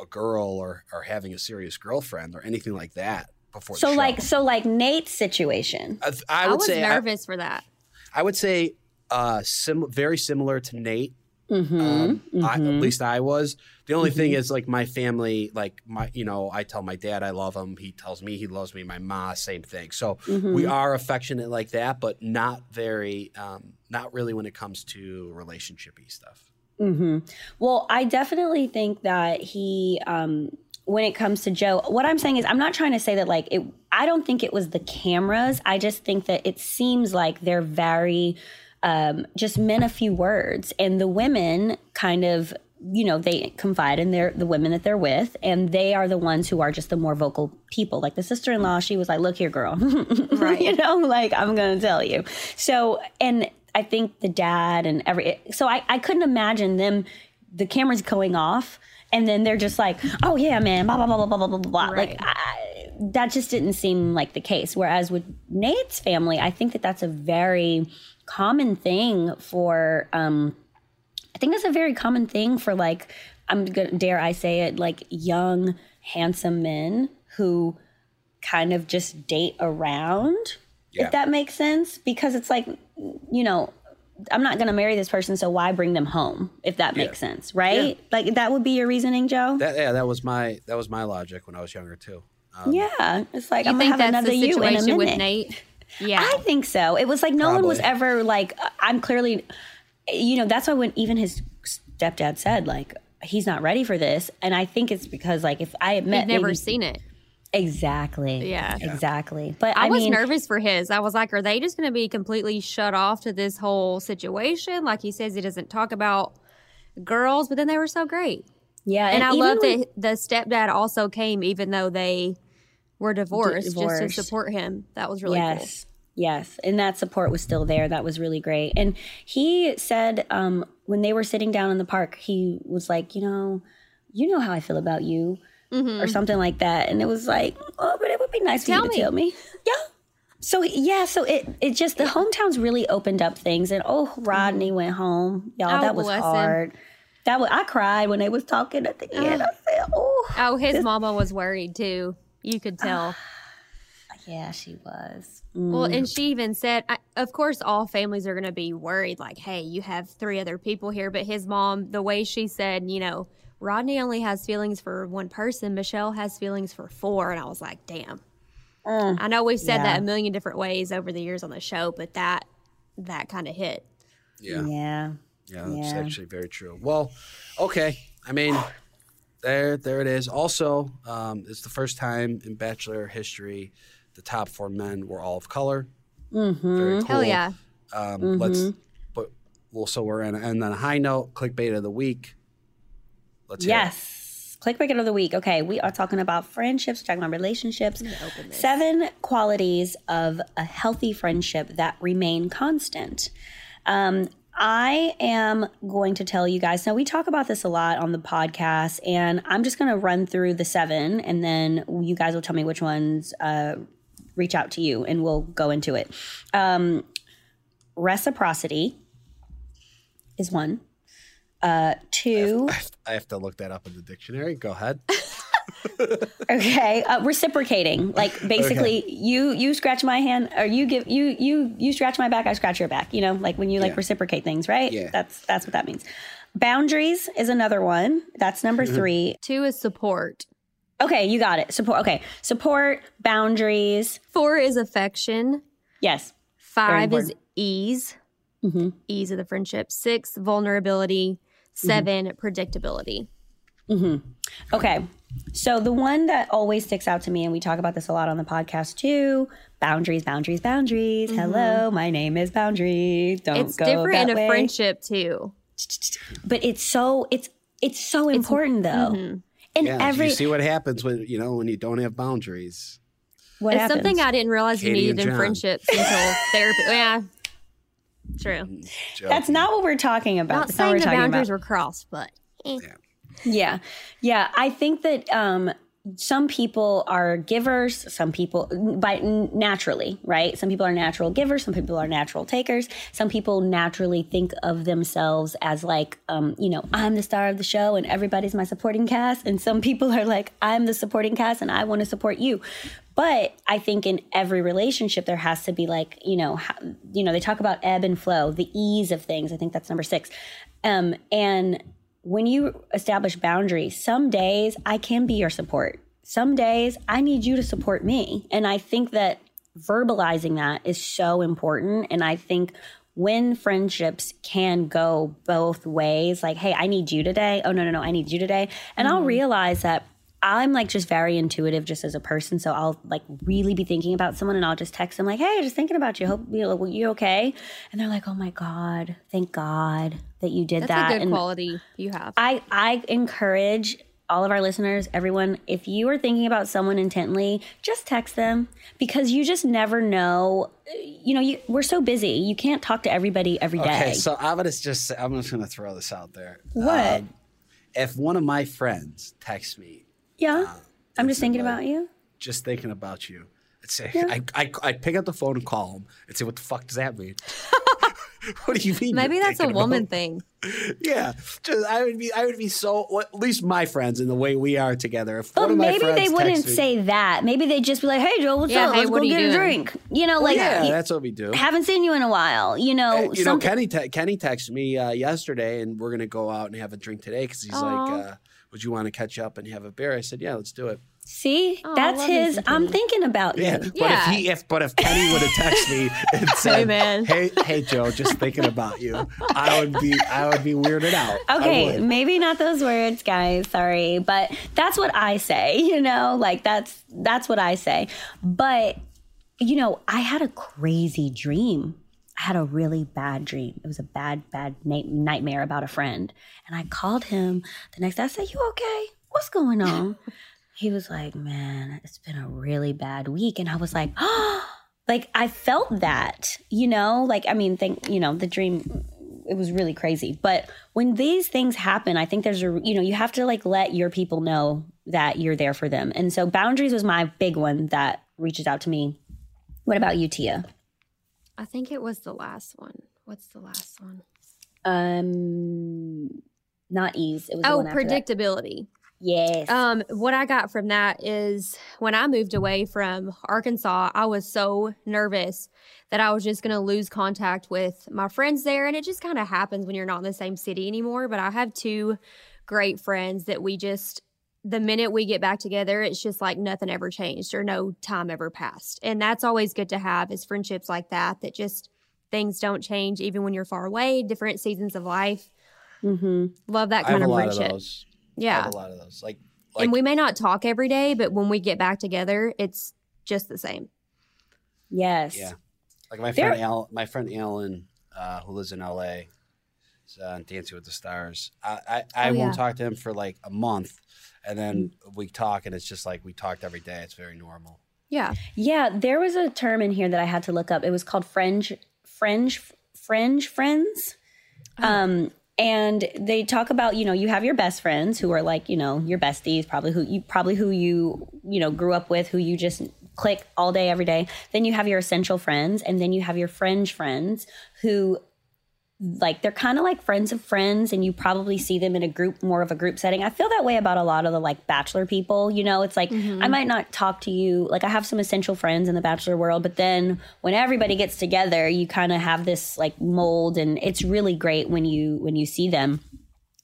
a girl or or having a serious girlfriend or anything like that before. so, the show. like, so like Nate's situation. I, I I, would was say I, nervous for that. I would say uh, sim- very similar to Nate. Mm-hmm. Um, I, at least I was. The only thing is, like, my family, like, my, you know, I tell my dad I love him. He tells me he loves me. My ma, same thing. So Mm-hmm. we are affectionate like that, but not very, um, not really when it comes to relationshipy stuff. hmm Well, I definitely think that he, um, when it comes to Joe, what I'm saying is, I'm not trying to say that like it. I don't think it was the cameras. I just think that it seems like they're very, um, just men a few words, and the women kind of, you know, they confide in their the women that they're with, and they are the ones who are just the more vocal people. Like the sister-in-law, she was like, "Look here, girl," [laughs] Right. you know, like I'm gonna tell you. So, and I think the dad and every so I, I couldn't imagine them the cameras going off and then they're just like, oh yeah, man, blah blah blah blah blah blah blah. Right. Like I, that just didn't seem like the case. Whereas with Nate's family, I think that that's a very common thing for. um I think that's a very common thing for like I'm gonna dare I say it like young handsome men who kind of just date around Yeah. if that makes sense because it's like you know I'm not going to marry this person so why bring them home if that makes sense right like that would be your reasoning Joe That, yeah, that was my, that was my logic when I was younger too. Um, yeah it's like You I'm think gonna have that's another the you in a situation with minute Nate? [laughs] Yeah. I think so. It was like no one was ever like I'm clearly you know that's why when even his stepdad said like he's not ready for this and I think it's because like if I had met I've never maybe- seen it. Exactly Yeah. exactly but I, I, was mean nervous for his. I was like, are they just going to be completely shut off to this whole situation? Like he says, he doesn't talk about girls, but then they were so great. yeah And, I love when- that the stepdad also came, even though they were divorced, just to support him. That was really yes yes and that support was still there that was really great and he said um when they were sitting down in the park he was like you know you know how i feel about you Mm-hmm. or something like that. And it was like, oh, but it would be nice Tell for you to me. tell me. Yeah. So yeah, so it it just the hometowns really opened up things, and oh, Rodney mm-hmm. went home, y'all. Oh, that was bless him. hard. That was I cried when they was talking at the oh. end. I said, oh, Oh, his mama was worried too. You could tell. Ah, yeah, she was. Well, and mm. she even said, I, of course, all families are going to be worried, like, hey, you have three other people here. But his mom, the way she said, you know, Rodney only has feelings for one person, Michelle has feelings for four. And I was like, damn. I know we've said yeah. that a million different ways over the years on the show, but that that kind of hit. Yeah. Yeah. Yeah, that's Yeah. actually very true. Well, okay. I mean, there, there it is. Also, um, it's the first time in Bachelor history the top four men were all of color. Mm-hmm. Very cool. Hell yeah. Um, Let's, but well, so we're in, and then a high note, clickbait of the week. Let's hear it. Yes. Clickbait of the week. Okay, we are talking about friendships, talking about relationships. Seven qualities of a healthy friendship that remain constant. Um, I am going to tell you guys. Now, we talk about this a lot on the podcast, and I'm just going to run through the seven, and then you guys will tell me which ones uh, reach out to you, and we'll go into it. Um, reciprocity is one. Uh, two. I have- I have to look that up in the dictionary. Go ahead. [laughs] [laughs] Okay, uh, reciprocating. Like basically, you you scratch my hand, or you give you you you scratch my back, I scratch your back. You know, like when you like Yeah. reciprocate things, right? Yeah. That's that's what that means. Boundaries is another one. That's number Mm-hmm. three. Two is support. Okay, you got it. Support. Okay, support boundaries. Four is affection. Yes. Five is important. ease. Mhm. Ease of the friendship. Six, vulnerability. 7 predictability. Mm-hmm. Okay. So the one that always sticks out to me, and we talk about this a lot on the podcast too. Boundaries, boundaries, boundaries. Hello, my name is Boundary. Don't go. It's go different that in a way. friendship too. but it's so it's it's so important though. mm-hmm. And Yeah. every you see what happens when you know when you don't have boundaries. what it's happens? something I didn't realize you needed in friendships until therapy. [laughs] Yeah, true. That's not what we're talking about. Not That's not saying what the boundaries about. were crossed, but eh. Yeah, yeah. I think that um, some people are givers. Some people, by naturally, right? Some people are natural givers. Some people are natural takers. Some people naturally think of themselves as like, um, you know, I'm the star of the show and everybody's my supporting cast. And some people are like, I'm the supporting cast and I want to support you. But I think in every relationship there has to be like, you know, how, you know, they talk about ebb and flow, the ease of things. I think that's number six. Um, and when you establish boundaries, some days I can be your support. Some days I need you to support me. And I think that verbalizing that is so important. And I think when friendships can go both ways, like, hey, I need you today. Oh, no, no, no, I need you today. And I'll mm-hmm. realize that I'm like just very intuitive just as a person. So I'll like really be thinking about someone and I'll just text them like, hey, just thinking about you. Hope you, you okay? And they're like, oh my God, thank God that you did that's that. a good and quality you have. I, I encourage all of our listeners, everyone, if you are thinking about someone intently, just text them because you just never know. You know, you, we're so busy. You can't talk to everybody every day. Okay, so I'm gonna just I'm just gonna throw this out there. What? Um, if one of my friends texts me, yeah. I'm just thinking somebody- about you. just thinking about you, I'd say, I, I, I'd pick up the phone and call him and say, what the fuck does that mean? [laughs] [laughs] what do you mean? Maybe that's a woman about- thing. [laughs] Yeah, just I would be, I would be so. well, At least my friends and the way we are together. If Well, one of my maybe friends they wouldn't me- say that. Maybe they'd just be like, "Hey, Joel, what's Yeah, up? hey, Let's what go are you get a drink." You know, Well, like yeah, you- that's what we do. haven't seen you in a while. You know, Uh, you know, Kenny te- Kenny texted me uh, yesterday, and we're gonna go out and have a drink today because he's Aw. like, uh, "Would you want to catch up and have a beer?" I said, "Yeah, let's do it." See, Oh, that's his. I'm thinking about Yeah, you. but if he if but if Kenny would have texted me and [laughs] said, man. "Hey, hey, Joe, just thinking about you," I would be I would be weirded out. Okay, maybe not those words, guys. Sorry, but that's what I say. [laughs] You know, like that's that's what I say. But you know, I had a crazy dream. I had a really bad dream. It was a bad, bad na- nightmare about a friend. And I called him the next day. I said, "You okay? What's going [laughs] on?" he was like, "Man, it's been a really bad week." And I was like, "Oh." [gasps] Like I felt that, you know, like I mean, think you know, the dream it was really crazy. But when these things happen, I think there's a you know you have to like let your people know that you're there for them. And so boundaries was my big one that reaches out to me. What about you, Tia? I think it was the last one. What's the last one? Um, not ease. It was Oh, one after that. predictability. Yes. Um, what I got from that is when I moved away from Arkansas, I was so nervous that I was just going to lose contact with my friends there. And it just kind of happens when you're not in the same city anymore. But I have two great friends that we just, the minute we get back together, it's just like nothing ever changed or no time ever passed. And that's always good to have is friendships like that, that just things don't change even when you're far away, different seasons of life. mm-hmm. Love that I have kind a of lot friendship. of those. I Yeah. have a lot of those. Like, like and we may not talk every day, but when we get back together, it's just the same. Yes. Yeah. like my There- friend Al, my friend Alan, uh, who lives in LA, is on Dancing with the Stars. I I, I Oh, won't yeah. Talk to him for like a month, and then we talk, and it's just like we talked every day. It's very normal. Yeah. Yeah, there was a term in here that I had to look up. It was called fringe, fringe, fringe friends. Oh. Um, and they talk about, you know, you have your best friends who are like, you know, your besties, probably who you probably who you, you know, grew up with, who you just click all day, every day. Then you have your essential friends, and then you have your fringe friends who like they're kind of like friends of friends and you probably see them in a group more of a group setting. I feel that way about a lot of the like bachelor people you know? It's like mm-hmm. i might not talk to you like i have some essential friends in the bachelor world but then when everybody gets together you kind of have this like mold and it's really great when you when you see them.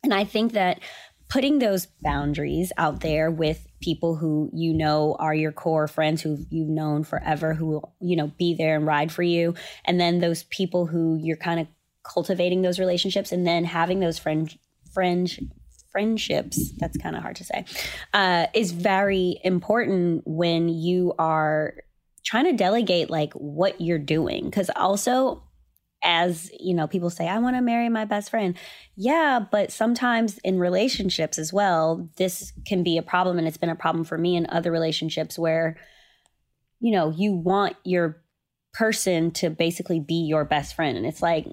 And i think that putting those boundaries out there with people who you know are your core friends who you've known forever who will you know be there and ride for you and then those people who you're kind of cultivating those relationships and then having those friend friend friendships that's kind of hard to say uh, is very important when you are trying to delegate like what you're doing. Because also as you know people say i want to marry my best friend. Yeah but sometimes in relationships as well this can be a problem and it's been a problem for me in other relationships where you know you want your person to basically be your best friend and it's like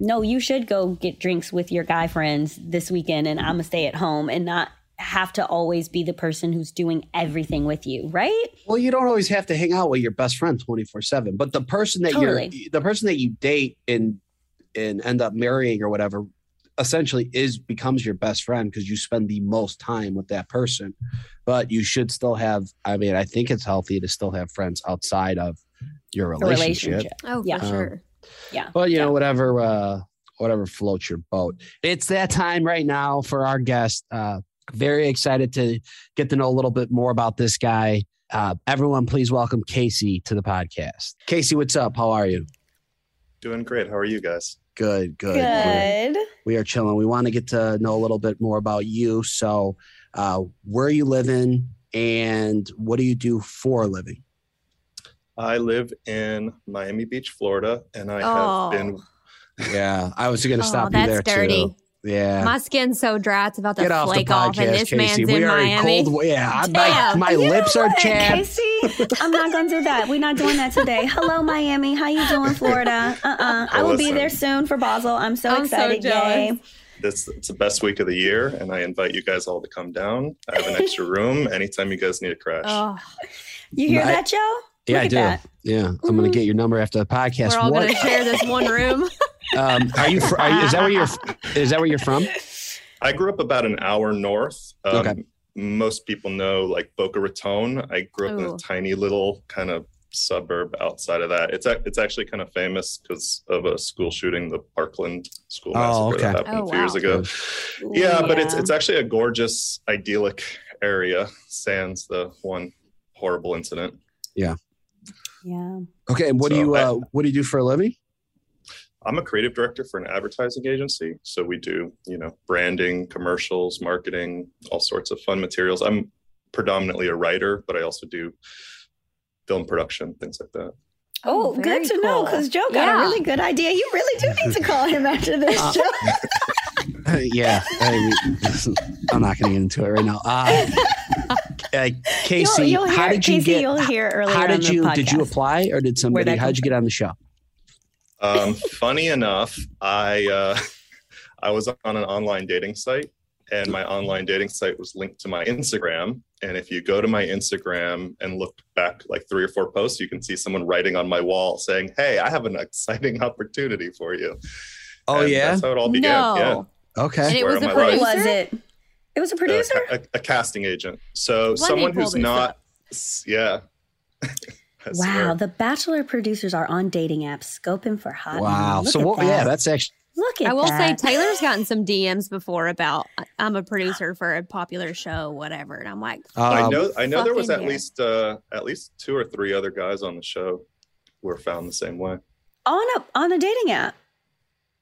no you should go get drinks with your guy friends this weekend and i'm gonna stay at home and not have to always be the person who's doing everything with you right Well, you don't always have to hang out with your best friend twenty four seven, but the person that Totally. you're the person that you date and and end up marrying or whatever essentially is becomes your best friend because you spend the most time with that person. But you should still have. I mean, I think it's healthy to still have friends outside of your relationship. relationship Oh, Yeah. Um, sure. yeah But you Yeah. know, whatever uh whatever floats your boat. It's that time right now for our guest. Uh very excited to get to know a little bit more about this guy. Uh everyone please welcome Casey to the podcast. Casey, what's up? How are you? Doing great. How are you guys? Good, good. We're- good We are chilling. We want to get to know a little bit more about you. So uh where are you living and what do you do for a living? I live in Miami Beach, Florida, and I Oh. have been. Oh. Yeah, I was gonna Oh, stop you that's there dirty. too. Yeah. My skin's so dry; it's about to Get off the flake off, and podcast, this man's Casey. in We are Miami. cold. Yeah, I'm Damn. my, my You lips are chapped. Casey, I'm not gonna do that. We're not doing that today. Hello, Miami. How you doing, Florida? Uh-uh. I will be there soon for Basel. I'm so I'm excited. jealous. Yay. This it's the best week of the year, and I invite you guys all to come down. I have an extra room [laughs] anytime you guys need a crash. Oh, You hear I- that, Joe? Yeah, I do. that. Yeah, I'm gonna Mhm. get your number after the podcast. we're all What? going to share this one room. [laughs] [laughs] um, are you? Fr- are you? Is that where you're? Is that where you're from? I grew up about an hour north. Um, Okay. Most people know like Boca Raton. I grew up in a tiny little kind of suburb outside of that. It's ac- it's actually kind of famous because of a school shooting, the Parkland school Oh, massacre okay. that happened Oh, a few years wow. ago. Yeah, but it's it's actually a gorgeous, idyllic area. Sans the one horrible incident. Yeah. Okay, and what do So you? I- Uh, what do you do for a living? I'm a creative director for an advertising agency. So we do, you know, branding, commercials, marketing, all sorts of fun materials. I'm predominantly a writer, but I also do film production, things like that. Oh, very good to know because Joe got Yeah. a really good idea. You really do need to call him after this, Uh, Joe. [laughs] [laughs] yeah, I mean, [laughs] I'm not gonna get into it right now. Uh, uh, Casey, you'll, you'll hear, how did you Casey, get? You'll hear earlier How on did the you? Did you podcast. apply or did somebody? How did you get on the show? Um, funny enough, I uh, I was on an online dating site, and my online dating site was linked to my Instagram. And if you go to my Instagram and look back like three or four posts, you can see someone writing on my wall saying, "Hey, I have an exciting [laughs] opportunity for you." Oh And yeah. that's how it all began. No. Yeah. Okay. And it Where was am a I right? Who producer. was it? It was a A, producer. a, a casting agent. So Let someone who's not. up. Yeah. [laughs] Wow, swear. the Bachelor producers are on dating apps, scoping for hot. Wow. So what? that. Yeah, that's actually. Look at I will that. say Taylor's gotten some DMs before about I'm a [gasps] producer for a popular show, whatever, and I'm like, I Um, know. I know there was at yeah. least uh, at least two or three other guys on the show who were found the same way. on a on a dating app.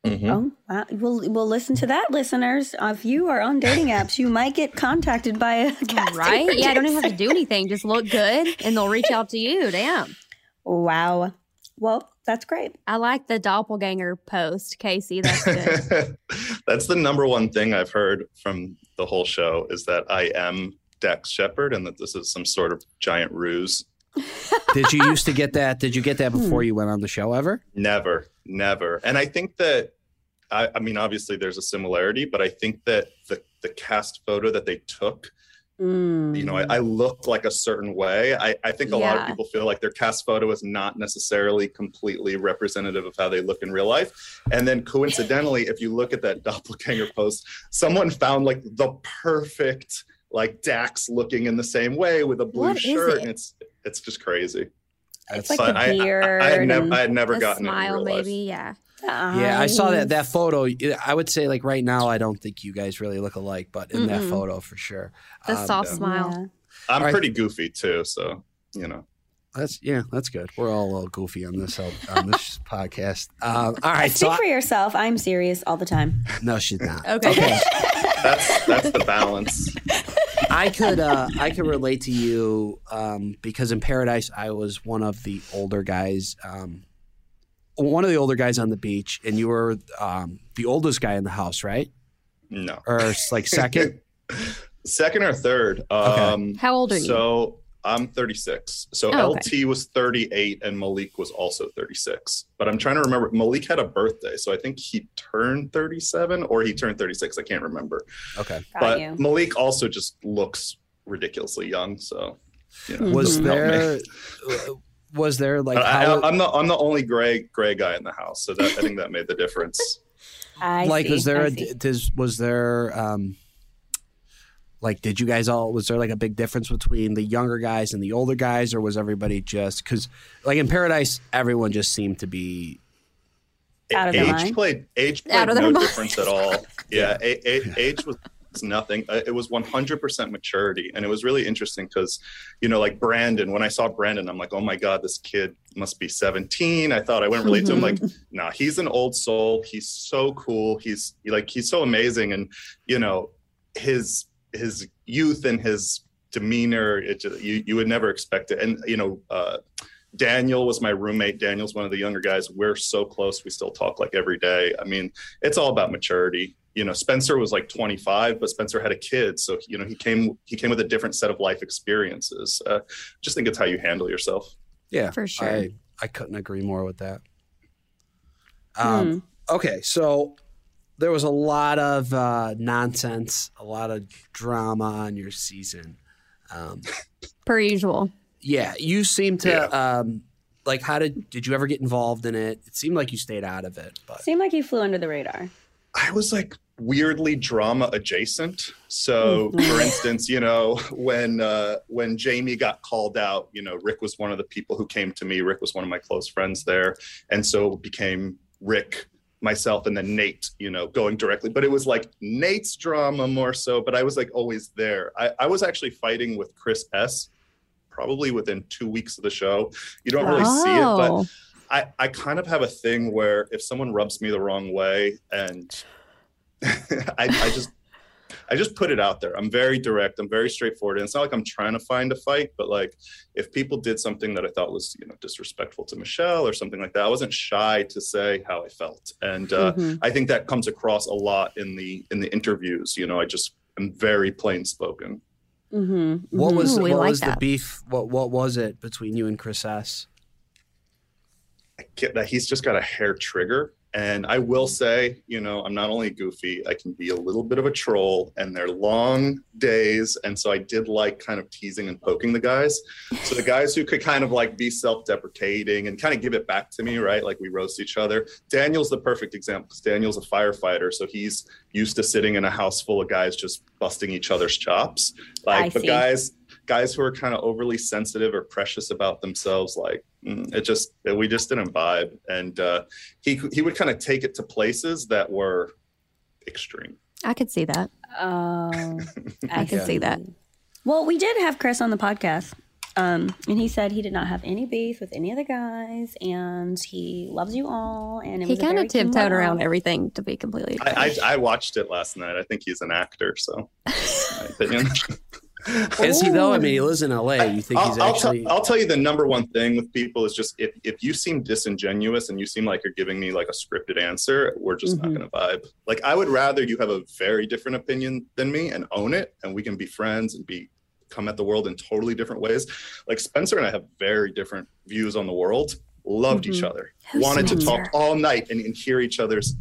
Mhm. Oh, wow. We'll we'll listen to that, listeners. If you are on dating [laughs] apps, you might get contacted by a casting right? Yeah, I don't even have to do anything. Just look good, and they'll reach out to you. Damn. Wow. Well, that's great. I like the doppelganger post, Casey. That's good. [laughs] That's the number one thing I've heard from the whole show is that I am Dax Shepard and that this is some sort of giant ruse. Did you used to get that? Did you get that before you went on the show ever? Never, never. And I think that I, I mean, obviously there's a similarity, but I think that the the cast photo that they took, Mm. you know, I, I look like a certain way. I, I think a lot of people feel like their cast photo is not necessarily completely representative of how they look in real life. And then coincidentally, if you look at that [laughs] doppelganger post, someone found like the perfect like Dax looking in the same way with a blue What is shirt. it? And it's it's just crazy. It's like But the I, I, beard. I, had never and I had never a gotten it smile, real life. maybe. Yeah. the Yeah, I saw that that photo. I would say like right now, I don't think you guys really look alike, but in that Mm-mm. photo for sure. The Um, soft yeah. smile. Yeah. I'm All right. pretty goofy too, so you know. That's yeah, that's good. We're all a little goofy on this on this [laughs] podcast. Um, all right, so for I, yourself. I'm serious all the time. no, she's not. Okay. That's that's the balance. [laughs] I could uh, [laughs] I could relate to you um, because in Paradise I was one of the older guys, um, one of the older guys on the beach, and you were um, the oldest guy in the house, right? No. Or like second? [laughs] Second or third. Um How old are you? So I'm 36. So Oh, LT was 38 and Malik was also 36. But I'm trying to remember Malik had a birthday, so I think he turned 37 or he turned 36. I can't remember. Okay. Got but you. Malik also just looks ridiculously young, so you know, Was doesn't help me. there uh, was there like I, how, am the I'm the only gray gray guy in the house, so that I think that made the difference. [laughs] I like see, was there I a, see. does, was there um like did you guys all was there like a big difference between the younger guys and the older guys or was everybody just because like in paradise everyone just seemed to be Out of their age mind? played age played Out of their no mind. difference at all. [laughs] Yeah, a, a, age was nothing. Uh, It was 100% maturity, and it was really interesting because, you know, like Brandon. When I saw Brandon, I'm like, oh my god, this kid must be 17. I thought I wouldn't relate to him. Like, nah, he's an old soul. He's so cool. He's like he's so amazing, and you know, his his youth and his demeanor. It just, you you would never expect it, and you know. uh Daniel was my roommate. Daniel's one of the younger guys. We're so close. We still talk like every day. I mean, it's all about maturity. You know, Spencer was like 25, but Spencer had a kid, so you know he came he came with a different set of life experiences. Uh, just think it's how you handle yourself. yeah For sure. I, I couldn't agree more with that Hmm. um okay so there was a lot of uh nonsense a lot of drama on your season um Per usual. yeah you seem to Yeah. um like how did did you ever get involved in it it seemed like you stayed out of it but Seemed like you flew under the radar. I was like weirdly drama adjacent. So, Mhm. for instance, you know, when uh, when Jamie got called out, you know, Rick was one of the people who came to me. Rick was one of my close friends there, and so it became Rick, myself, and then Nate. You know, going directly. But it was like Nate's drama more so. But I was like always there. I, I was actually fighting with Chris S. Probably within two weeks of the show. You don't really see it, but Oh. I, I kind of have a thing where if someone rubs me the wrong way and [laughs] I, I just I just put it out there. I'm very direct. I'm very straightforward. And it's not like I'm trying to find a fight, but like if people did something that I thought was, you know, disrespectful to Michelle or something like that, I wasn't shy to say how I felt. And uh, Mhm. I think that comes across a lot in the in the interviews. You know, I just am very plain spoken. Mm-hmm. What was Ooh, what like was the beef? What what was it between you and Chris S? I get that he's just got a hair trigger. And I will say, you know, I'm not only goofy, I can be a little bit of a troll, and they're long days. And so I did like kind of teasing and poking the guys. So the guys who could kind of like be self deprecating and kind of give it back to me, right? Like we roast each other. Daniel's the perfect example because Daniel's a firefighter. So he's used to sitting in a house full of guys just busting each other's chops. Like I the see. guys, guys who are kind of overly sensitive or precious about themselves, like mm, it just we just didn't vibe. And uh, he he would kind of take it to places that were extreme. I could see that. Oh, [laughs] I can see that. Well, we did have Chris on the podcast. Um, and he said he did not have any beef with any of the guys, and he loves you all. And it He kind of tiptoed around everything, to be completely. I, I I watched it last night. I think he's an actor, so my [laughs] opinion. [laughs] Is he though? I mean, he lives in LA. You think I'll, he's I'll actually? I'll tell you the number one thing with people is just if, if you seem disingenuous and you seem like you're giving me like a scripted answer, we're just Mhm. not going to vibe. Like I would rather you have a very different opinion than me and own it, and we can be friends and be come at the world in totally different ways. Like Spencer and I have very different views on the world. Loved each Mhm. other. Who's Wanted to talk all night and, and hear each other's.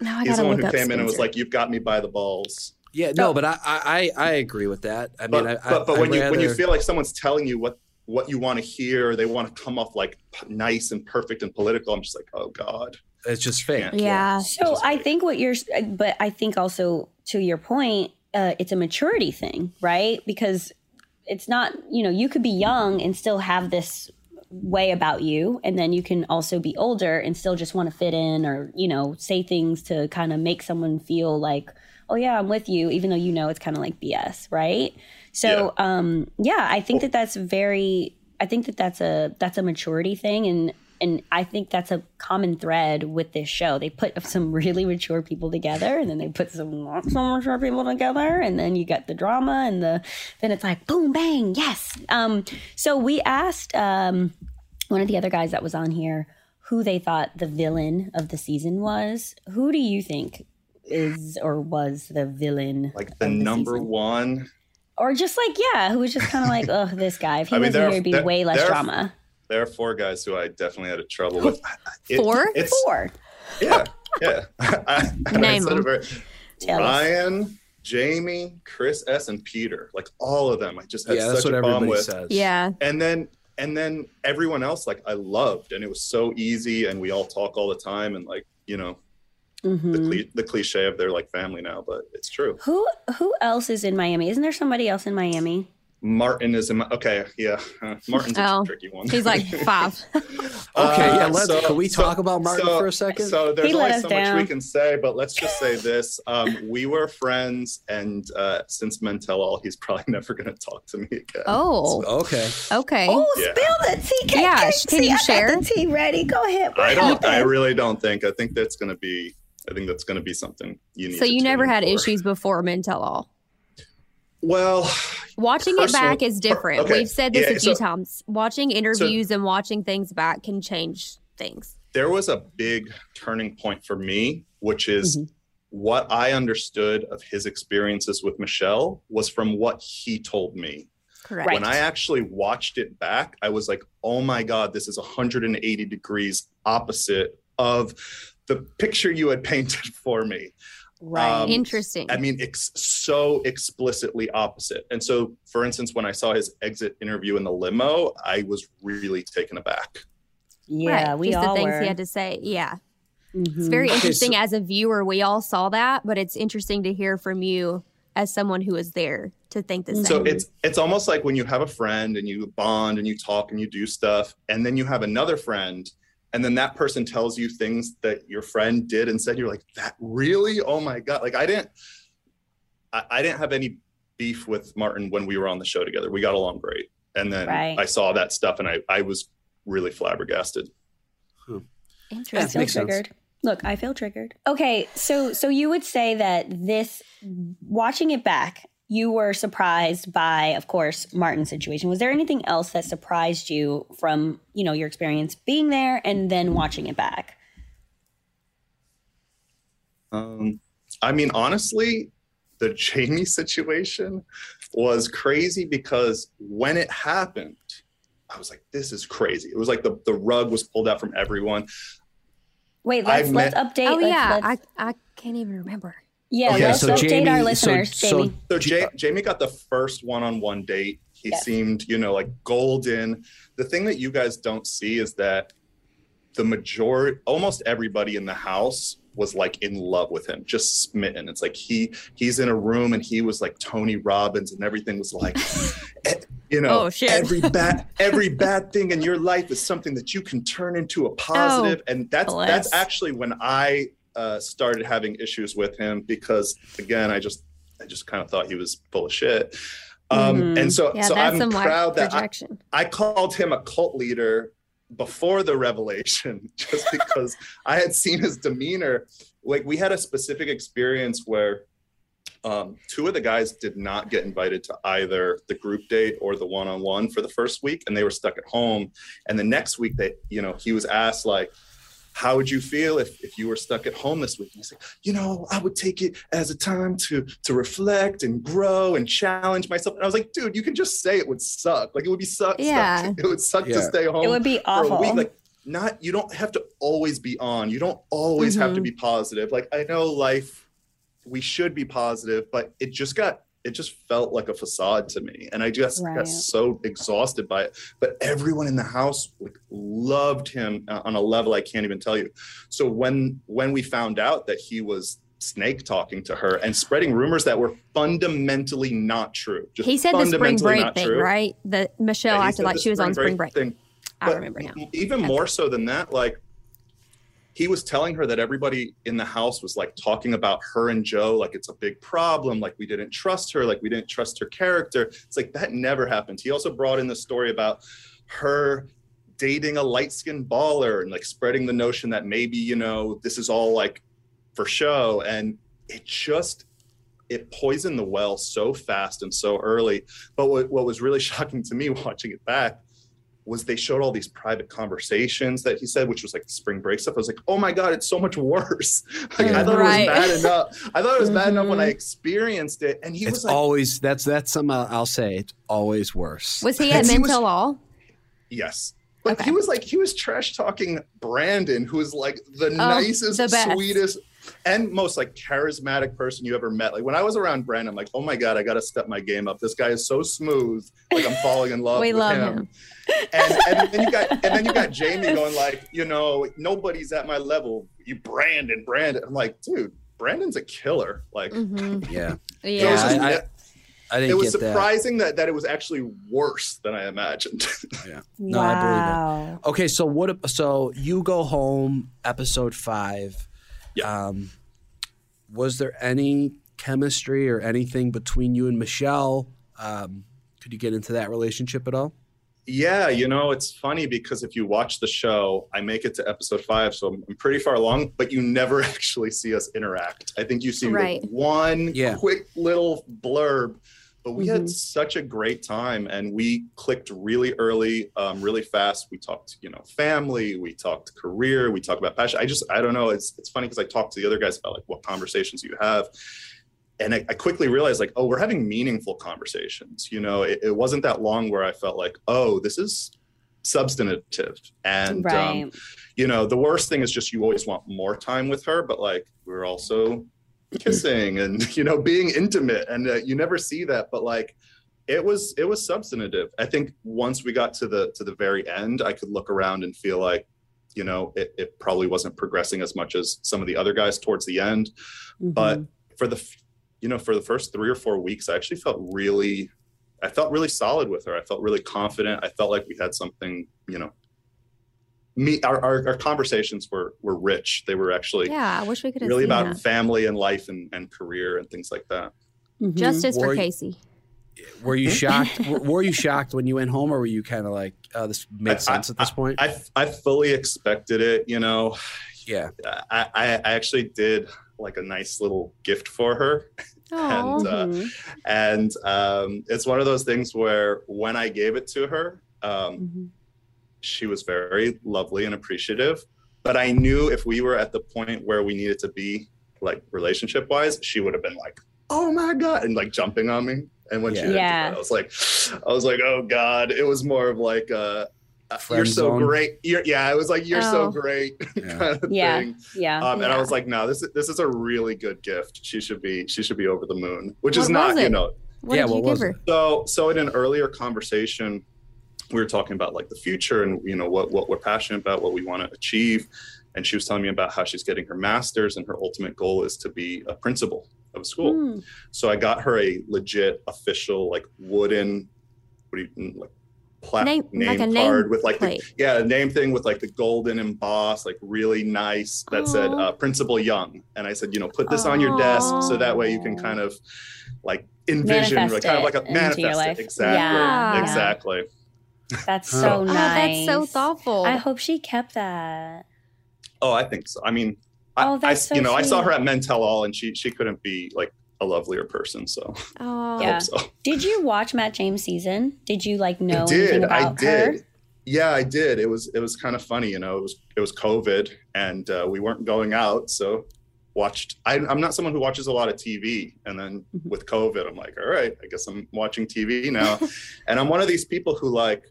now I [laughs] He's gotta the one who up came in and was like, "You've got me by the balls." Yeah, no, but I, I, I I agree with that. I mean, but, I, but, but I, when I'd you when you feel like someone's telling you what what you want to hear, they want to come off like p- nice and perfect and political. I'm just like, oh god. it's just fake. Yeah. So I think what you're, but I think also to your point, uh, it's a maturity thing, right? Because it's not, you know, you could be young and still have this way about you, and then you can also be older and still just want to fit in or, you know, say things to kind of make someone feel like, oh yeah, I'm with you, even though you know it's kind of like BS, right? So, um, yeah, I think that that's very, I think that that's a that's a maturity thing, and and I think that's a common thread with this show. They put [laughs] some really mature people together, and then they put some not so mature people together, and then you get the drama, and the then it's like boom, bang, yes. Um, so we asked um, one of the other guys that was on here who they thought the villain of the season was. Who do you think is or was the villain? Like the of number season? one. or just like yeah, who was just kind of like, [laughs] oh, this guy. If he I mean, wasn't here, are- it'd be there- way less there are- drama. There are four guys who I definitely had a trouble with. [gasps] It- Four? It's Four. yeah, yeah. [laughs] I, and I Name said it them. very- Tell. Ryan, Jamie, Chris S, and Peter. Like all of them, I just had Yeah, that's such what a bomb with. says. Yeah. and then and then everyone else like i loved and it was so easy and we all talk all the time and like you know the, Mhm. cli- the cliche of they're like family now but it's true Who who else is in Miami? Isn't there somebody else in Miami? martin is in my okay yeah uh, martin's a Oh, tricky one He's like [laughs] five. [laughs] Okay, yeah. Uh, Let's. so- can we so- talk about Martin so- for a second? so there's He only us so much we can say but let's just say this um, we were friends and uh, since men tell all he's probably [laughs] never going to talk to me again Oh, okay. okay. Oh, Yeah. spill the tea. Kate, Yeah, Kate, can see, you I got share? the tea ready. Go ahead. i don't i really don't think i think that's going to be i think that's going to be something you need So you never had for. issues before Men Tell All. well Watching it back is different. okay, We've said this yeah, a few so- times. Watching interviews and watching things back can change things. there was a big turning point for me, which is Mhm. what I understood of his experiences with Michelle was from what he told me. Correct. When I actually watched it back, I was like, oh my God, this is 180 degrees opposite of the picture you had painted [laughs] for me. Right. Um, Interesting. I mean, ex- so explicitly opposite. And so, for instance, when I saw his exit interview in the limo, I was really taken aback. yeah, right. we Just all the things were. he had to say. Yeah. Mhm. It's very Okay, interesting so- as a viewer. We all saw that, but it's interesting to hear from you as someone who was there to think the same. So it's it's almost like when you have a friend and you bond and you talk and you do stuff, and then you have another friend, and then that person tells you things that your friend did and said. You're like, that really? Oh my god! Like I didn't, I, I didn't have any beef with Martin when we were on the show together. We got along great, and then Right. I saw that stuff and I I was really flabbergasted. I interesting. feel makes sense. triggered. Look, I feel triggered. Okay, so so you would say that this watching it back, you were surprised by, of course, Martin's situation. Was there anything else that surprised you from, you know, your experience being there and then watching it back? Um, I mean, honestly, the Jamie [laughs] situation was crazy because when it happened, I was like, this is crazy. It was like the, the rug was pulled out from everyone. Wait, let's I've let's met- update. oh let's, yeah, let's- I I can't even remember. Yeah. Okay, let's so update Jamie- our so- listeners, so- Jamie. So Ja- Jamie got the first one-on-one date. He Yes. seemed, you know, like golden. The thing that you guys don't see is that the majority, almost everybody in the house was like in love with him, just smitten. It's like he he's in a room and he was like Tony Robbins and everything was like, [laughs] eh, you know, Oh, every bad [laughs] every bad thing in your life is something that you can turn into a positive. and that's bless. that's actually when I uh, started having issues with him because again, I just I just kind of thought he was full of shit. Um, Mhm. And so, Yeah, so I'm proud that I. I called him a cult leader before the revelation, [laughs] just because I had seen his demeanor. Like we had a specific experience where um, two of the guys did not get invited to either the group date or the one-on-one for the first week, and they were stuck at home. And the next week, they, you know, he was asked like, "How would you feel if if you were stuck at home this week?" And he's like, "You know, I would take it as a time to to reflect and grow and challenge myself." And I was like, "Dude, you can just say it would suck. Like it would be suck. Yeah. suck. It would suck Yeah. to stay home." It would be for a awful. week. Like not you don't have to always be on. You don't always have Mm-hmm. to be positive. Like I know life we should be positive, but it just got it just felt like a facade to me. And I just Right. got so exhausted by it. But everyone in the house like loved him uh, on a level I can't even tell you. So when when we found out that he was snake talking to her and spreading rumors that were fundamentally not true. Just He said the spring break thing, true. right? That Michelle Yeah, acted like she was on spring break. thing. I But remember now. Even more so than that, like he was telling her that everybody in the house was like talking about her and Joe like it's a big problem, like we didn't trust her, like we didn't trust her character. It's like that never happened. He also brought in the story about her dating a light-skinned baller and like spreading the notion that maybe, you know, this is all like for show. And it just it poisoned the well so fast and so early. But what, what was really [laughs] shocking to me watching it back was they showed all these private conversations that he said, which was like the spring break stuff. I was like, oh my God, it's so much worse. [laughs] Like I thought Right. it was bad enough. I thought it was bad enough when I Mhm. experienced it. And he it's was like, always that's that's something I'll, I'll say. It's always worse. Was he at And he Mental Law? yes. But Okay. he was like, he was trash talking Brandon, who is like the Oh, nicest, the sweetest, and most like charismatic person you ever met. Like when I was around Brandon, I'm like, oh my God, I got to step my game up. This guy is so smooth. Like I'm falling in love [laughs] We with love him. him. and, and then you got and then you got [laughs] Jamie going like, you know, nobody's at my level. You Brandon, Brandon. I'm like, dude, Brandon's a killer. Like [laughs] hmm yeah, it was, Yeah. just- I- I it didn't was get that. surprising that. that it was actually worse than I imagined. Yeah. No, I believe it. Okay, so what? So you go home, episode five. Yeah. Um, was there any chemistry or anything between you and Michelle? Um, could you get into that relationship at all? yeah, you know, it's funny because if you watch the show, I make it to episode five, so I'm I'm pretty far along, but you never [laughs] actually see us interact. I think you see Right. one Yeah. quick little blurb, but we Mhm. had such a great time and we clicked really early, um, really fast. We talked, you know, family, we talked career, we talked about passion. I just, I don't know. It's, it's funny because I talked to the other guys about like what conversations you have. And I, I quickly realized like, oh, we're having meaningful conversations. You know, it, it wasn't that long where I felt like, oh, this is substantive. And, right. um, you know, the worst thing is just you always want more time with her, but like we're also kissing and [laughs] you know being intimate, and uh, you never see that. But like it was it was substantive. I think once we got to the to the very end, I could look around and feel like you know it, it probably wasn't progressing as much as some of the other guys towards the end. But Mhm. for the you know for the first three or four weeks, I actually felt really. I felt really solid with her. I felt really confident. I felt like we had something, you know, me our, our, our conversations were were rich they were actually Yeah, I wish we could really about that. family and life and, and career and things like that Mhm. Justice Were for you- Casey. Were you shocked? were, were you shocked when you went home, or were you kind of like, oh, this I- made sense at this point? I, I fully expected it you know yeah. I, I I actually did like a nice little gift for her [laughs] Oh, and uh, Mhm. and um, it's one of those things where when I gave it to her um, Mhm. She was very lovely and appreciative but I knew if we were at the point where we needed to be like relationship wise she would have been like oh my god and like jumping on me And when she Yeah. did Yeah. that, I was like, I was like, oh god. It was more of like, uh, you're so zone. great. You're, yeah, it was like you're so Oh. great [laughs] Yeah. kind of Yeah. thing. Yeah. Um, and I was like, no, this is this is a really good gift. She should be she should be over the moon, which is not was you know. What Yeah, did you what give was her? it? So so in an earlier conversation, we were talking about like the future and you know what what we're passionate about, what we want to achieve, and she was telling me about how she's getting her master's and her ultimate goal is to be a principal of a school. Hmm. So I got her a legit official like wooden, what do you like plat Name- name, like a name card with like the, yeah the name thing with like the golden emboss like really nice that said uh, Principal Young, and I said you know put this on your desk so that way you can kind of like envision like kind of like a it your manifest life. it exactly Yeah. Yeah. Exactly. That's [laughs] Oh. so Oh, nice. that's so thoughtful. I hope she kept that. Oh, I think so. I mean, I, Oh, I that's so you know I saw her at Men Tell All, and she she couldn't be like a lovelier person. So oh, Yeah. so. [laughs] Did you watch Matt James season? Did you like know I did. anything I about did. her? Yeah, I did. It was it was kind of funny, you know. It was it was COVID, and uh, we weren't going out, so watched. I, I'm not someone who watches a lot of TV, and then Mhm. with COVID, I'm like, all right, I guess I'm watching TV now, [laughs] and I'm one of these people who like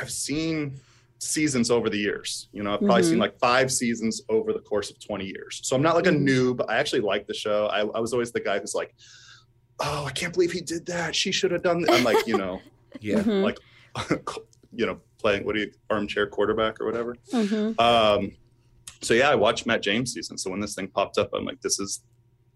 I've seen seasons over the years. You know, I've probably seen Mhm. like five seasons over the course of 20 years. So I'm not like a Mhm. noob. I actually like the show. I, I was always the guy who's like, oh, I can't believe he did that. She should have done that. I'm like, you know, [laughs] Yeah. Mhm, like [laughs] you know playing what do you armchair quarterback or whatever mhm. um so yeah i watched matt james season so when this thing popped up i'm like this is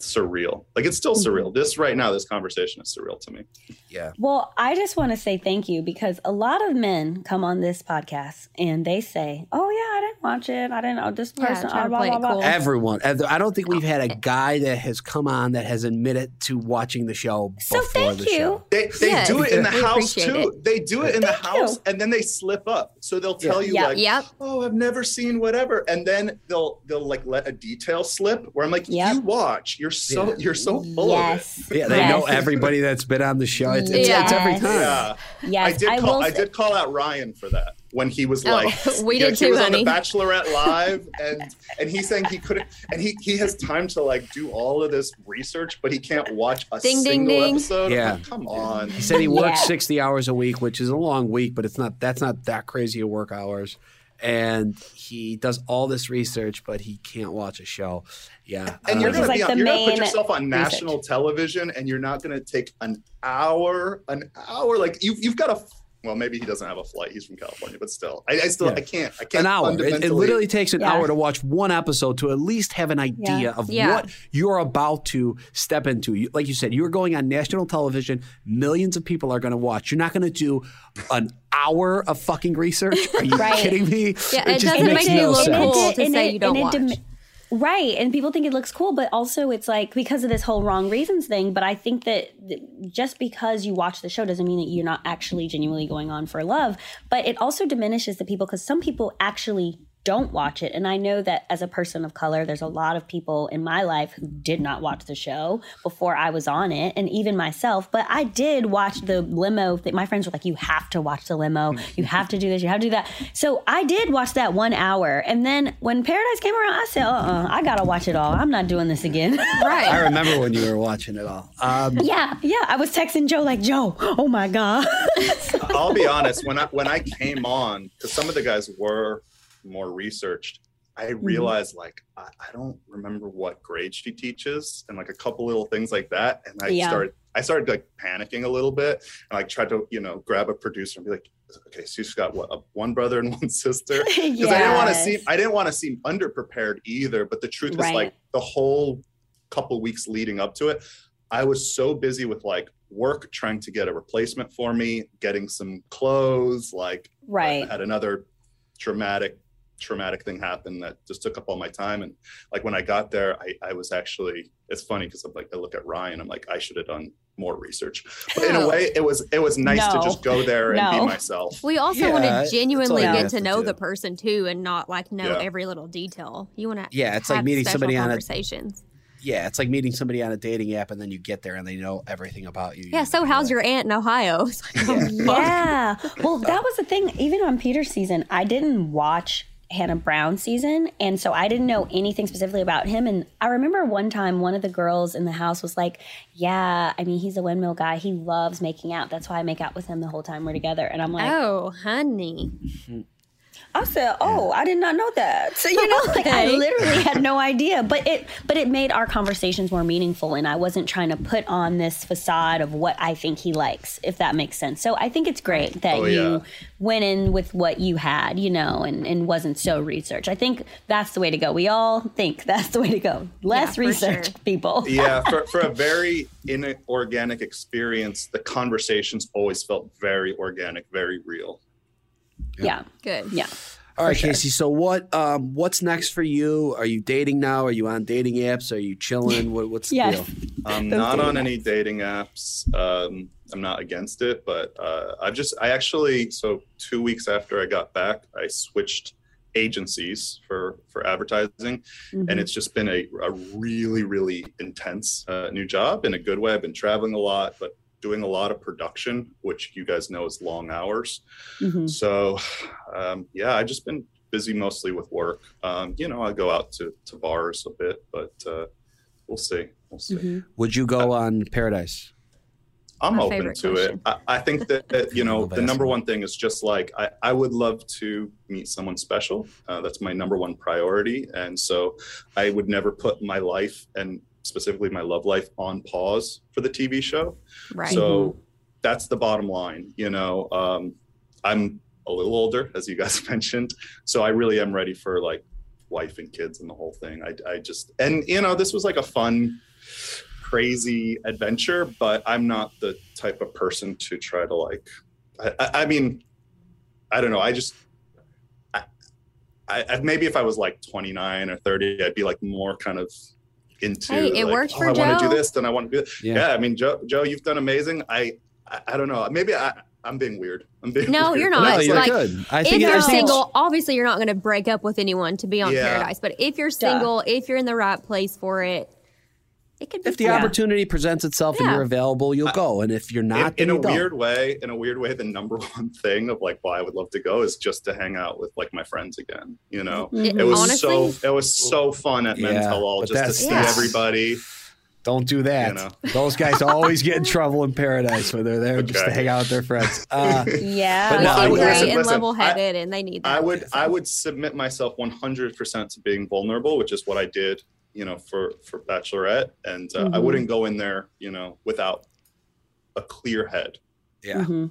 surreal like it's still surreal mm-hmm. this right now this conversation is surreal to me Yeah. Well, I just want to say thank you because a lot of men come on this podcast and they say, "Oh yeah, I didn't watch it. I didn't know this person." try to blah, blah, blah, cool. blah." Everyone. I don't think we've had a guy that has come on that has admitted to watching the show So before thank the you. show. they, they Yeah, do it in the we house too it. they do it in the house you. and then they slip up so they'll tell you Yeah. like Yep. oh i've never seen whatever and then they'll they'll like let a detail slip where i'm like Yep. you watch you're so Yeah. you're so full yes. Yeah, they yes. know everybody that's been on the show. It's, it's, it's every Yes. time. yeah Yes, I did I call I did call out Ryan for that when he was Oh, like [laughs] we you know, did he too, was on honey. the Bachelorette [laughs] live and and he's saying he couldn't and he he has time to like do all of this research but he can't watch a Ding, ding, single ding. episode. Yeah. like, come on. He said he works Yeah. 60 hours a week, which is a long week, but it's not that's not that crazy of work hours. And he does all this research, but he can't watch a show. Yeah. And you're uh, gonna like be on, you're gonna put yourself on national television and you're not gonna take an hour, an hour. Like you've you've got a well, maybe he doesn't have a flight. He's from California, but still. I, I still Yeah. I can't I can't an hour. It, it literally takes an Yeah. hour to watch one episode to at least have an idea Yeah. of Yeah. what you're about to step into. You, like you said, you're going on national television. Millions of people are going to watch. You're not going to do an hour of fucking research. Are you Right. kidding me? Yeah, it just doesn't makes make you no look sense. cool to say you don't and watch. dem- right, and people think it looks cool, but also it's like because of this whole wrong reasons thing. But I think that just because you watch the show doesn't mean that you're not actually genuinely going on for love. But it also diminishes the people because some people actually don't watch it. And I know that as a person of color, there's a lot of people in my life who did not watch the show before I was on it, and even myself. But I did watch the limo. That my friends were like, "You have to watch the limo. You have to do this. You have to do that." So I did watch that one hour, and then when Paradise came around, I said, "Uh, uh I gotta watch it all. I'm not doing this again." [laughs] Right. I remember when you were watching it all. Um, yeah, yeah. I was texting Joe like, "Joe, oh my god." [laughs] I'll be honest. When I when I came on, because some of the guys were more researched, I Mm-hmm. realized like I, I don't remember what grade she teaches, and like a couple little things like that. And I Yeah. started I started like panicking a little bit, and like tried to you know grab a producer and be like, okay, so she's got what a, one brother and [laughs] one sister. Because I didn't want to Yes. seem I didn't want to seem underprepared either. But the truth Right. is like the whole couple weeks leading up to it, I was so busy with like work trying to get a replacement for me, getting some clothes, like right. I had another traumatic traumatic thing happened that just took up all my time and like when i got there i, I was actually it's funny because i'm like i look at ryan i'm like i should have done more research but in a way it was it was nice to just go there and No. be myself We also Yeah, want to genuinely get to to know do. the person too, and not like know Yeah. every little detail. You want to Yeah, it's like meeting somebody on a- conversations. yeah, it's like meeting somebody on a dating app, and then you get there and they know everything about you. Yeah. So You're how's like, your aunt in Ohio? [laughs] Like, oh, Yeah. Yeah. Well, that was the thing. Even on Peter's season, I didn't watch Hannah Brown season. And so I didn't know anything specifically about him. And I remember one time one of the girls in the house was like, Yeah, I mean, he's a windmill guy. He loves making out. That's why I make out with him the whole time we're together. And I'm like, Oh, honey. Mm-hmm. I said, "Oh, I did not know that." So you know, like I [laughs] literally had no idea. But it, but it made our conversations more meaningful, and I wasn't trying to put on this facade of what I think he likes, if that makes sense. So I think it's great that Oh, you yeah. went in with what you had, you know, and and wasn't so research. I think that's the way to go. We all think that's the way to go. Less for research, sure. people. [laughs] yeah, for, for a [laughs] very inorganic experience, the conversations always felt very organic, very real. Yeah, Good. yeah. All right, sure. Casey. So what um what's next for you? Are you dating now? Are you on dating apps? Are you chilling? What, what's the [laughs] deal? [laughs] I'm Those not on dating any dating apps. Um, I'm not against it, but uh, I've just, I actually, so two weeks after I got back, I switched agencies for for advertising, Mhm. and it's just been a, a really, really intense uh, new job in a good way. I've been traveling a lot, but doing a lot of production, which you guys know is long hours. Mhm. So, um, yeah, I've just been busy mostly with work. Um, you know, I go out to, to bars a bit, but uh, we'll see. We'll see. Mhm. Would you go on Paradise? I'm My open to question. it. I, I think that, [laughs] that you know the number one thing is just like I, I would love to meet someone special. Uh, that's my number one priority, and so I would never put my life and specifically my love life on pause for the TV show. Right. So that's the bottom line. You know, um, I'm a little older, as you guys [laughs] mentioned, so I really am ready for like wife and kids and the whole thing. I, I just and you know this was like a fun, crazy adventure, but I'm not the type of person to try to like. I, I, I mean, I don't know. I just. I, I, maybe if I was like 29 or 30, I'd be like more kind of into. Hey, it like, worked oh, for I want to do this, then I want to do this Yeah. yeah. I mean, Joe, Joe, you've done amazing. I, I, I don't know. Maybe I, I'm being weird. I'm being No, weird. you're No, not. you're like, good. I if think you're I think- single, obviously you're not going to break up with anyone to be on Yeah. Paradise. But if you're single, if you're in the right place for it, it could be. If the fun. opportunity presents itself and you're available, you'll go. And if you're not, in, in a don't. weird way, in a weird way, the number [laughs] one thing of like why I would love to go is just to hang out with like my friends again. You know, Mhm. it was Honestly- so it was so fun at Yeah, Men's All just to see that's- everybody. Don't do that. You know. Those guys always get in [laughs] trouble in paradise when they're there just to hang out with their friends. Uh, [laughs] Yeah, But But no, I would- great listen, and level-headed, and they need that. I would I would submit myself 100% to being vulnerable, which is what I did, you know, for for Bachelorette, and uh, I Mhm. wouldn't go in there, you know, without a clear head. yeah. hmm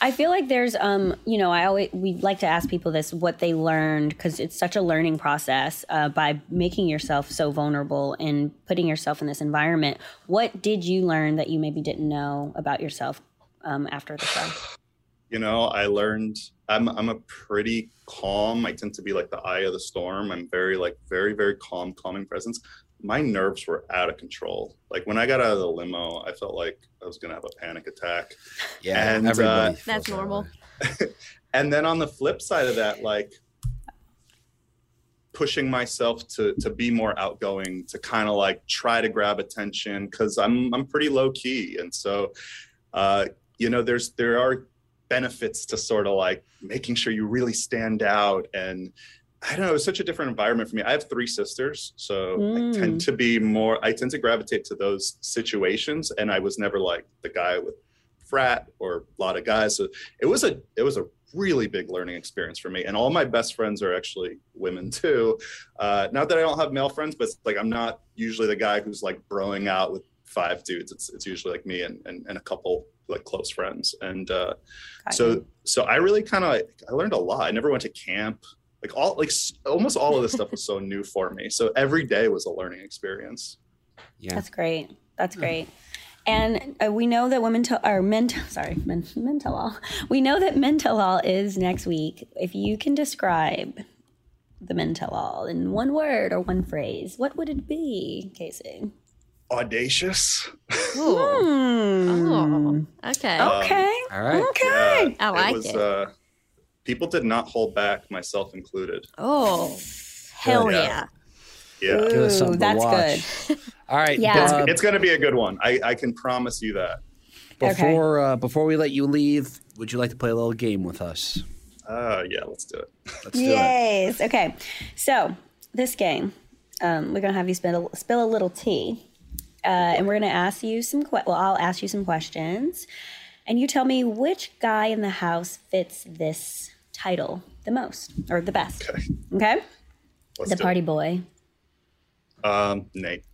I feel like there's, um, you know, I always we like to ask people this what they learned because it's such a learning process uh, by making yourself so vulnerable and putting yourself in this environment. What did you learn that you maybe didn't know about yourself um, after the show? You know, I learned I'm I'm a pretty calm. I tend to be like the eye of the storm. I'm very like very very calm, calming presence. My nerves were out of control. Like when I got out of the limo, I felt like I was gonna have a panic attack. Yeah. And, uh, everybody. feels That's normal. way. [laughs] and then on the flip side of that like pushing myself to to be more outgoing to kind of like try to grab attention because i'm i'm pretty low key and so uh you know there's there are benefits to sort of like making sure you really stand out and i don't know it's such a different environment for me. I have three sisters so Mm. i tend to be more i tend to gravitate to those situations and i was never like the guy with frat or a lot of guys so it was a it was a really big learning experience for me and all my best friends are actually women [laughs] too. Uh not that i don't have male friends but like i'm not usually the guy who's like broing out with five dudes. It's it's usually like me and and, and a couple like close friends and uh so so i really kind of i learned a lot i never went to camp like all like almost all of this stuff was so [laughs] new for me so every day was a learning experience Yeah. That's great. That's great. And uh, we know that women to or men [laughs] sorry men men tell all. We know that men tell all is next week. If you can describe the men tell all in one word or one phrase, what would it be, Casey? Audacious Ooh. Hmm. Oh, okay. Okay. All right. Okay. I like was, it. Uh, people did not hold back myself included Oh, hell Yeah. yeah. yeah Give us Ooh, something to that's watch. good. [laughs] All right. Yeah. it's, uh, it's going to be a good one I, I can promise you that Okay. before uh, before we let you leave, would you like to play a little game with us? Uh, yeah, let's do it. Let's do it. Yes. Okay. So this game, um, we're gonna have you spill a, spill a little tea, and we're gonna ask you some. Que- well, I'll ask you some questions, and you tell me which guy in the house fits this title the most or the best. Okay. Okay. The do party boy. Um, Nate.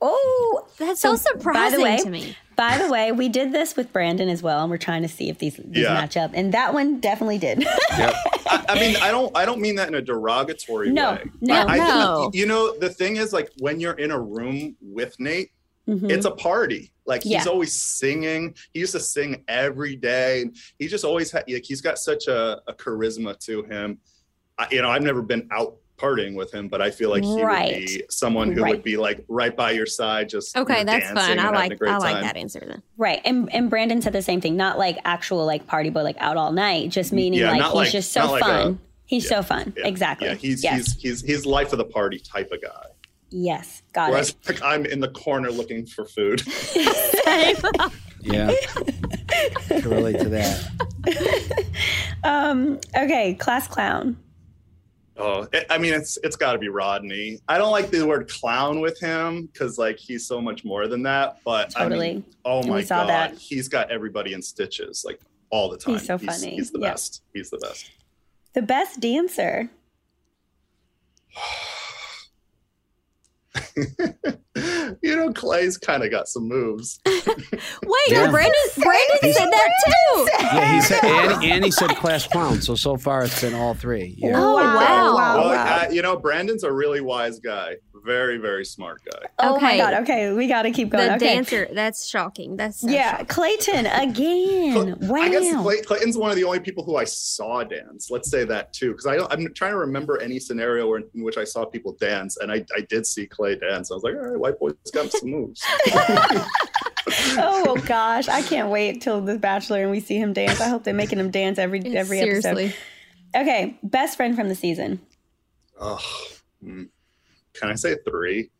Oh, That's so, surprising way, to me. By the way, we did this with Brandon as well, and we're trying to see if these, these Yeah. match up, and that one definitely did. [laughs] I, I mean, I don't, I don't mean that in a derogatory No, way. no. I, I No. think, you know, the thing is, like, when you're in a room with Nate, Mhm. it's a party. Like he's Yeah. always singing. He used to sing every day. He just always had like he's got such a, a charisma to him. I, you know, I've never been out partying with him, but I feel like he Right. would be someone who Right. would be like right by your side, just you Okay, know, that's fun. I like I like time. that answer then. Right. And and Brandon said the same thing. Not like actual like party boy, like out all night, just meaning Yeah, like he's like- just so not like fun. he's yeah, so fun. Yeah, Exactly. Yeah, he's yes. he's he's he's life of the party type of guy. Yes. Got Whereas it. like, I'm in the corner looking for food. [laughs] Yeah. [laughs] Can relate to that. Um, okay, class clown. Oh, I- I mean, it's it's got to be Rodney. I don't like the word clown with him because like he's so much more than that. But I Totally. mean, oh my saw god, that. he's got everybody in stitches like all the time. He's so funny. He's, the Yeah. best. He's the best. The best dancer. [sighs] [laughs] [laughs] you know, Clay's kind of got some moves. [laughs] Wait, Yeah. Brandon Brandon said that too. Yeah, he said, and, and he said class clown. So so far it's been all three. Yeah. Oh, wow. wow. well, wow. uh, you know, Brandon's a really wise guy. Very, very smart guy. Oh my Okay. god. Okay, we got to keep going. The okay. dancer, that's shocking. That's so Yeah, shocking. Clayton [laughs] again. Wow. I guess Clay, Clayton's one of the only people who I saw dance. Let's say that too, because I don't, I'm trying to remember any scenario where, in which I saw people dance, and I, I did see Clay dance. I was like, all right, white boy's got some moves. [laughs] [laughs] oh gosh, I can't wait till the Bachelor and we see him dance. I hope they're making him dance every every Seriously. episode. Okay, best friend from the season. oh, mm. Can I say three?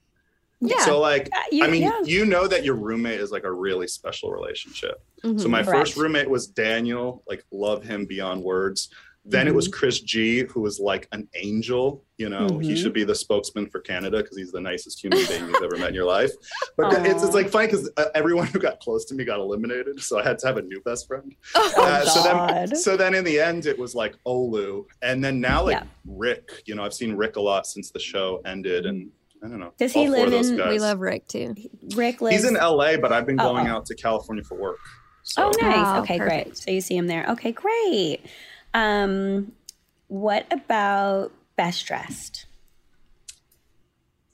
Yeah. So like, Uh, you- I mean, yeah. you know that your roommate is like a really special relationship. So Mhm. my Correct. first roommate was Daniel, like love him beyond words. Then it was Mm-hmm. Chris G, who was like an angel. You know, he Mhm. should be the spokesman for Canada because he's the nicest human being you've ever met in your life. But [laughs] it's, it's like funny because uh, everyone who got close to me got eliminated, so I had to have a new best friend. Oh, Uh, so then, God. so then in the end, it was like Olu, and then now like Yeah. Rick. You know, I've seen Rick a lot since the show ended, and I don't know. Does he all four live in- guys. we love Rick too. Rick lives. He's in LA, but I've been Oh, going oh. out to California for work. So. Oh, nice. Oh, okay, great. So you see him there. Okay, great. Um, what about best dressed?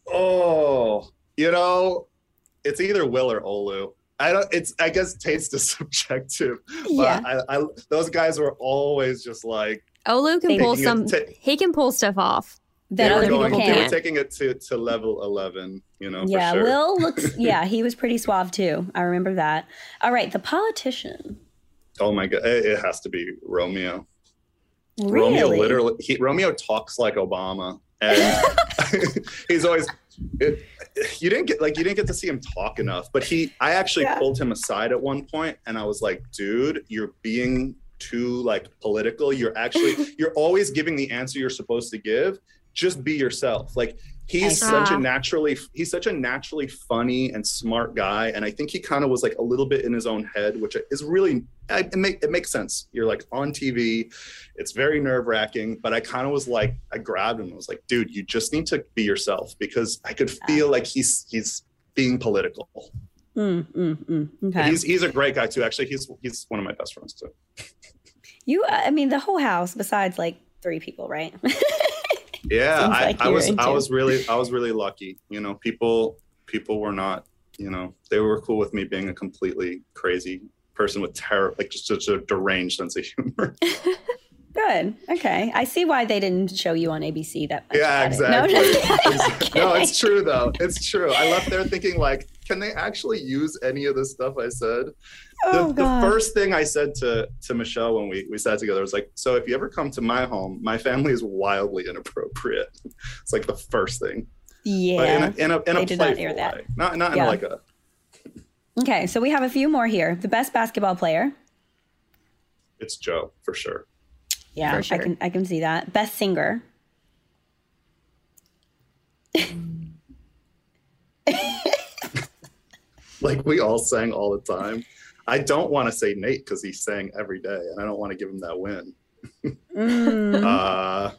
Oh, you know, it's either Will or Olu. I don't. It's. I guess taste is [laughs] subjective. But Yeah. I, I, those guys were always just like Olu can pull Taking some. it- ta- he can pull stuff off. That they were other people going. They were taking it to to level eleven. You know. yeah, For sure. Will looks. [laughs] Yeah, he was pretty suave too. I remember that. All right, the politician. Oh my god! It, it has to be Romeo. Really? Romeo literally. He, Romeo talks like Obama, and [laughs] he's always. It, you didn't get like you didn't get to see him talk enough, but he. I actually Yeah. pulled him aside at one point, and I was like, "Dude, you're being too like political. You're actually [laughs] you're always giving the answer you're supposed to give. Just be yourself." Like he's such a naturally he's such a naturally funny and smart guy, and I think he kind of was like a little bit in his own head, which is really I- it, make, it makes sense. You're like on TV, it's very nerve wracking, but I kind of was like, I grabbed him. and was like, dude, you just need to be yourself because I could feel like he's he's being political. Mm, mm, mm. Okay. He's he's a great guy too. Actually, he's he's one of my best friends too. you. I mean, the whole house, besides like three people, right? [laughs] Yeah, I, like I you're was I was really I was really lucky. You know, people people were not you know they were cool with me being a completely crazy person with terror, like just such a deranged sense of humor. [laughs] Good. Okay. I see why they didn't show you on ABC that much. Yeah, Got it. No, exactly. just [laughs] [laughs] kidding. No, it's true though. It's true. I left there thinking like, can they actually use any of the stuff I said? Oh, the, the first thing I said to to Michelle when we we sat together was like, so if you ever come to my home, my family is wildly inappropriate. [laughs] It's like the first thing. But in Yeah. a in a, in a did not air that. way. Not not Yeah. in like a Okay. So we have a few more here. The best basketball player. it's Joe for sure. Yeah, For sure. I can I can see that. Best singer. [laughs] Like we all sang all the time. I don't want to say Nate because he sang every day, and I don't want to give him that win. Mm. Uh,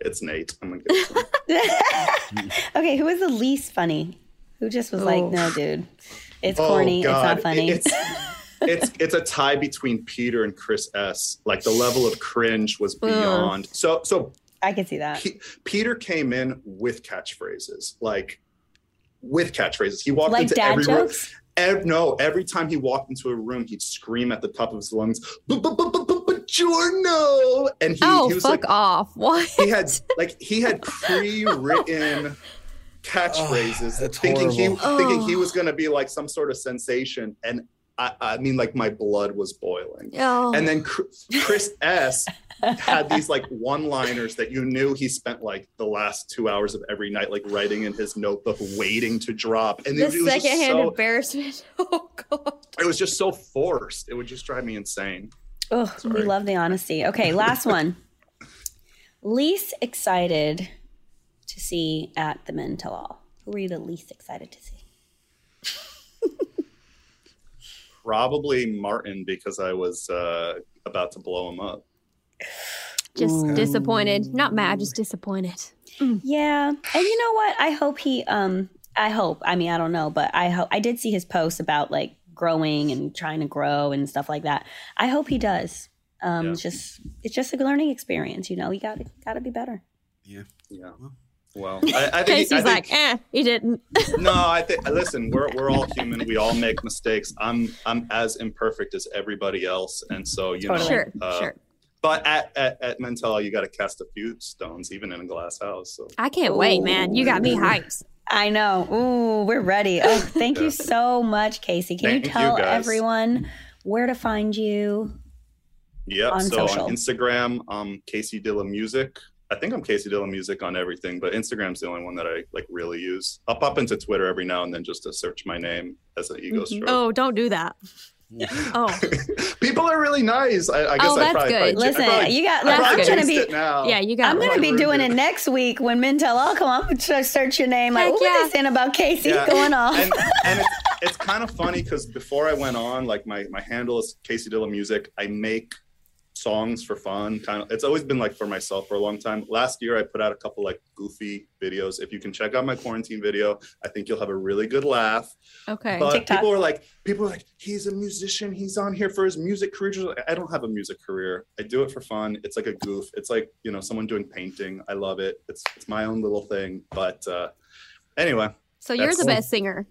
it's Nate. I'm gonna give it him. [laughs] okay, who was the least funny? Who just was like, Oh. no, dude, it's corny. It's not funny. It's, [laughs] it's it's a tie between Peter and Chris S. Like the level of cringe was beyond. So so I can see that. Pe- Peter came in with catchphrases, like with catchphrases. He walked Like into dad every room. Jokes. Ev- no, every time he walked into a room, he'd scream at the top of his lungs, "Buongiorno!" And he, oh, he was fuck like, off! [laughs] What? he had like he had pre-written [sighs] catchphrases, Oh, that's thinking he horrible. thinking he Oh. [sighs] was going to be like some sort of sensation, and I, I mean, like my blood was boiling. Oh. And then Chr- Chris [laughs] S had these like one-liners that you knew he spent like the last two hours of every night like writing in his notebook, waiting to drop. And the it, it was just secondhand so, embarrassment. [laughs] Oh god. it was just so forced. It would just drive me insane. Ugh, we love the honesty. Okay, last one. [laughs] least excited to see at the Men Tell All. Who were you the least excited to see? Probably Martin because I was uh, about to blow him up. Just disappointed. Not mad, just disappointed. Yeah, and you know what? I hope he. Um, I hope. I mean, I don't know, but I hope I did see his posts about like growing and trying to grow and stuff like that. I hope he does. Um, Yeah. it's just it's just a learning experience. You know, you got to got to be better. Yeah. Well, [laughs] I, I think, Casey's I think like, eh, he didn't. [laughs] no, I think listen, we're we're all human. We all make mistakes. I'm I'm as imperfect as everybody else, and so you Totally. know. sure, uh, sure. But at at, at Mental, you got to cast a few stones, even in a glass house. So I can't wait, man. You got me hyped. I know. Ooh, we're ready. [laughs] Oh, thank you so much, Casey. Can Thank you you, tell guys. everyone where to find you? Yep. On so social. on Instagram, um, Casey Dilla Music. I think I'm Casey Dilla Music on everything, but Instagram's the only one that I like really use. I'll pop into Twitter every now and then just to search my name as an ego Mhm. stroke. Oh, don't do that. [laughs] Oh, [laughs] People are really nice. I, I guess Oh, I that's probably, good. probably Listen, probably- you got. I That's probably good. I'm gonna be. now. yeah, you got. I'm gonna be doing it. it next week when Men Tell All come on. I'm gonna search your name. Like, Heck what yeah. are they saying about Casey Yeah. going off? and, [laughs] and it's, it's kind of funny because before I went on, like my my handle is Casey Dilla Music. I make songs for fun. Kind of, it's always been like for myself for a long time. Last year, I put out a couple like goofy videos. If you can check out my quarantine video, I think you'll have a really good laugh. Okay. But TikTok. people are like, people are like, he's a musician. He's on here for his music career. I don't have a music career. I do it for fun. It's like a goof. It's like you know someone doing painting. I love it. It's it's my own little thing. But uh, anyway, So you're the best singer.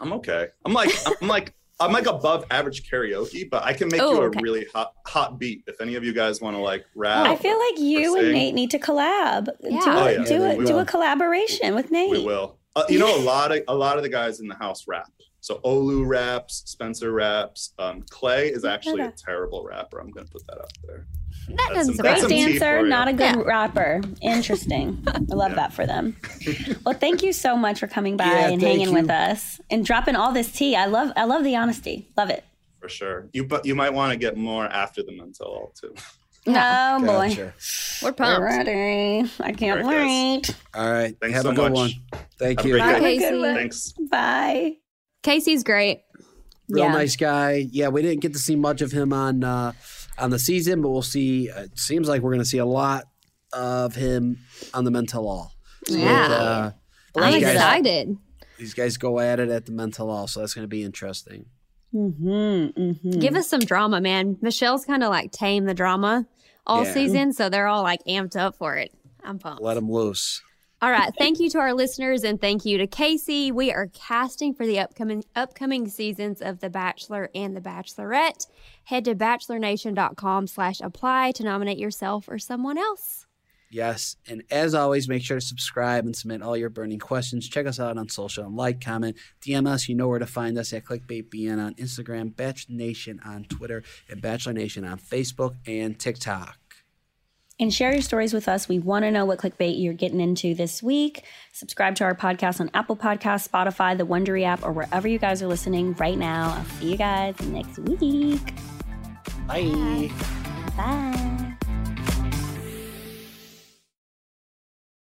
I'm okay. I'm like I'm like I'm like above average karaoke, but I can make Oh, you a okay. really hot hot beat. If any of you guys want to like rap, I feel like you and Nate need to collab. Yeah. Do, Oh, a, yeah. do, Yeah, a, do a collaboration with Nate. we will. Uh, you know, a lot of a lot of the guys in the house rap. So Olu raps, Spencer raps. Um, Clay is actually a terrible rapper. I'm gonna put that out there. That That's doesn't some- Great that's some surprise me. tea dancer, not a good Yeah. rapper. Interesting. I love [laughs] Yeah. that for them. [laughs] Well, thank you so much for coming by Yeah, and hanging you. with us and dropping all this tea. I love I love the honesty. Love it. For sure. You but you might want to get more after the Men Tell All too. [laughs] No boy. Gotcha. We're We're pumped. ready. I can't wait. All right. Thanks Have so a good much. one. Thank Have you. great Have day. a good Casey. one. Thanks. Bye. Casey's great. Real Yeah. nice guy. Yeah, we didn't get to see much of him on uh, on the season, but we'll see. uh, It seems like we're going to see a lot of him on the Men Tell All. So, Yeah. uh, I'm these guys- excited. These guys go at it at the Men Tell All, so that's going to be interesting. Mm-hmm, mm-hmm. Give us some drama, man. Michelle's kind of like tame the drama all Yeah. season, so they're all like amped up for it. I'm pumped. Let them loose. All right. Thank you to our listeners and thank you to Casey. We are casting for the upcoming upcoming seasons of The Bachelor and The Bachelorette. Head to bachelornation.com slash apply to nominate yourself or someone else. Yes. And as always, make sure to subscribe and submit all your burning questions. Check us out on social and like, comment, DM us. You know where to find us at ClickbaitBN on Instagram, Bachelor Nation on Twitter, and Bachelor Nation on Facebook and TikTok. And share your stories with us. We want to know what clickbait you're getting into this week. Subscribe to our podcast on Apple Podcasts, Spotify, the Wondery app, or wherever you guys are listening right now. I'll see you guys next week. Bye. Bye.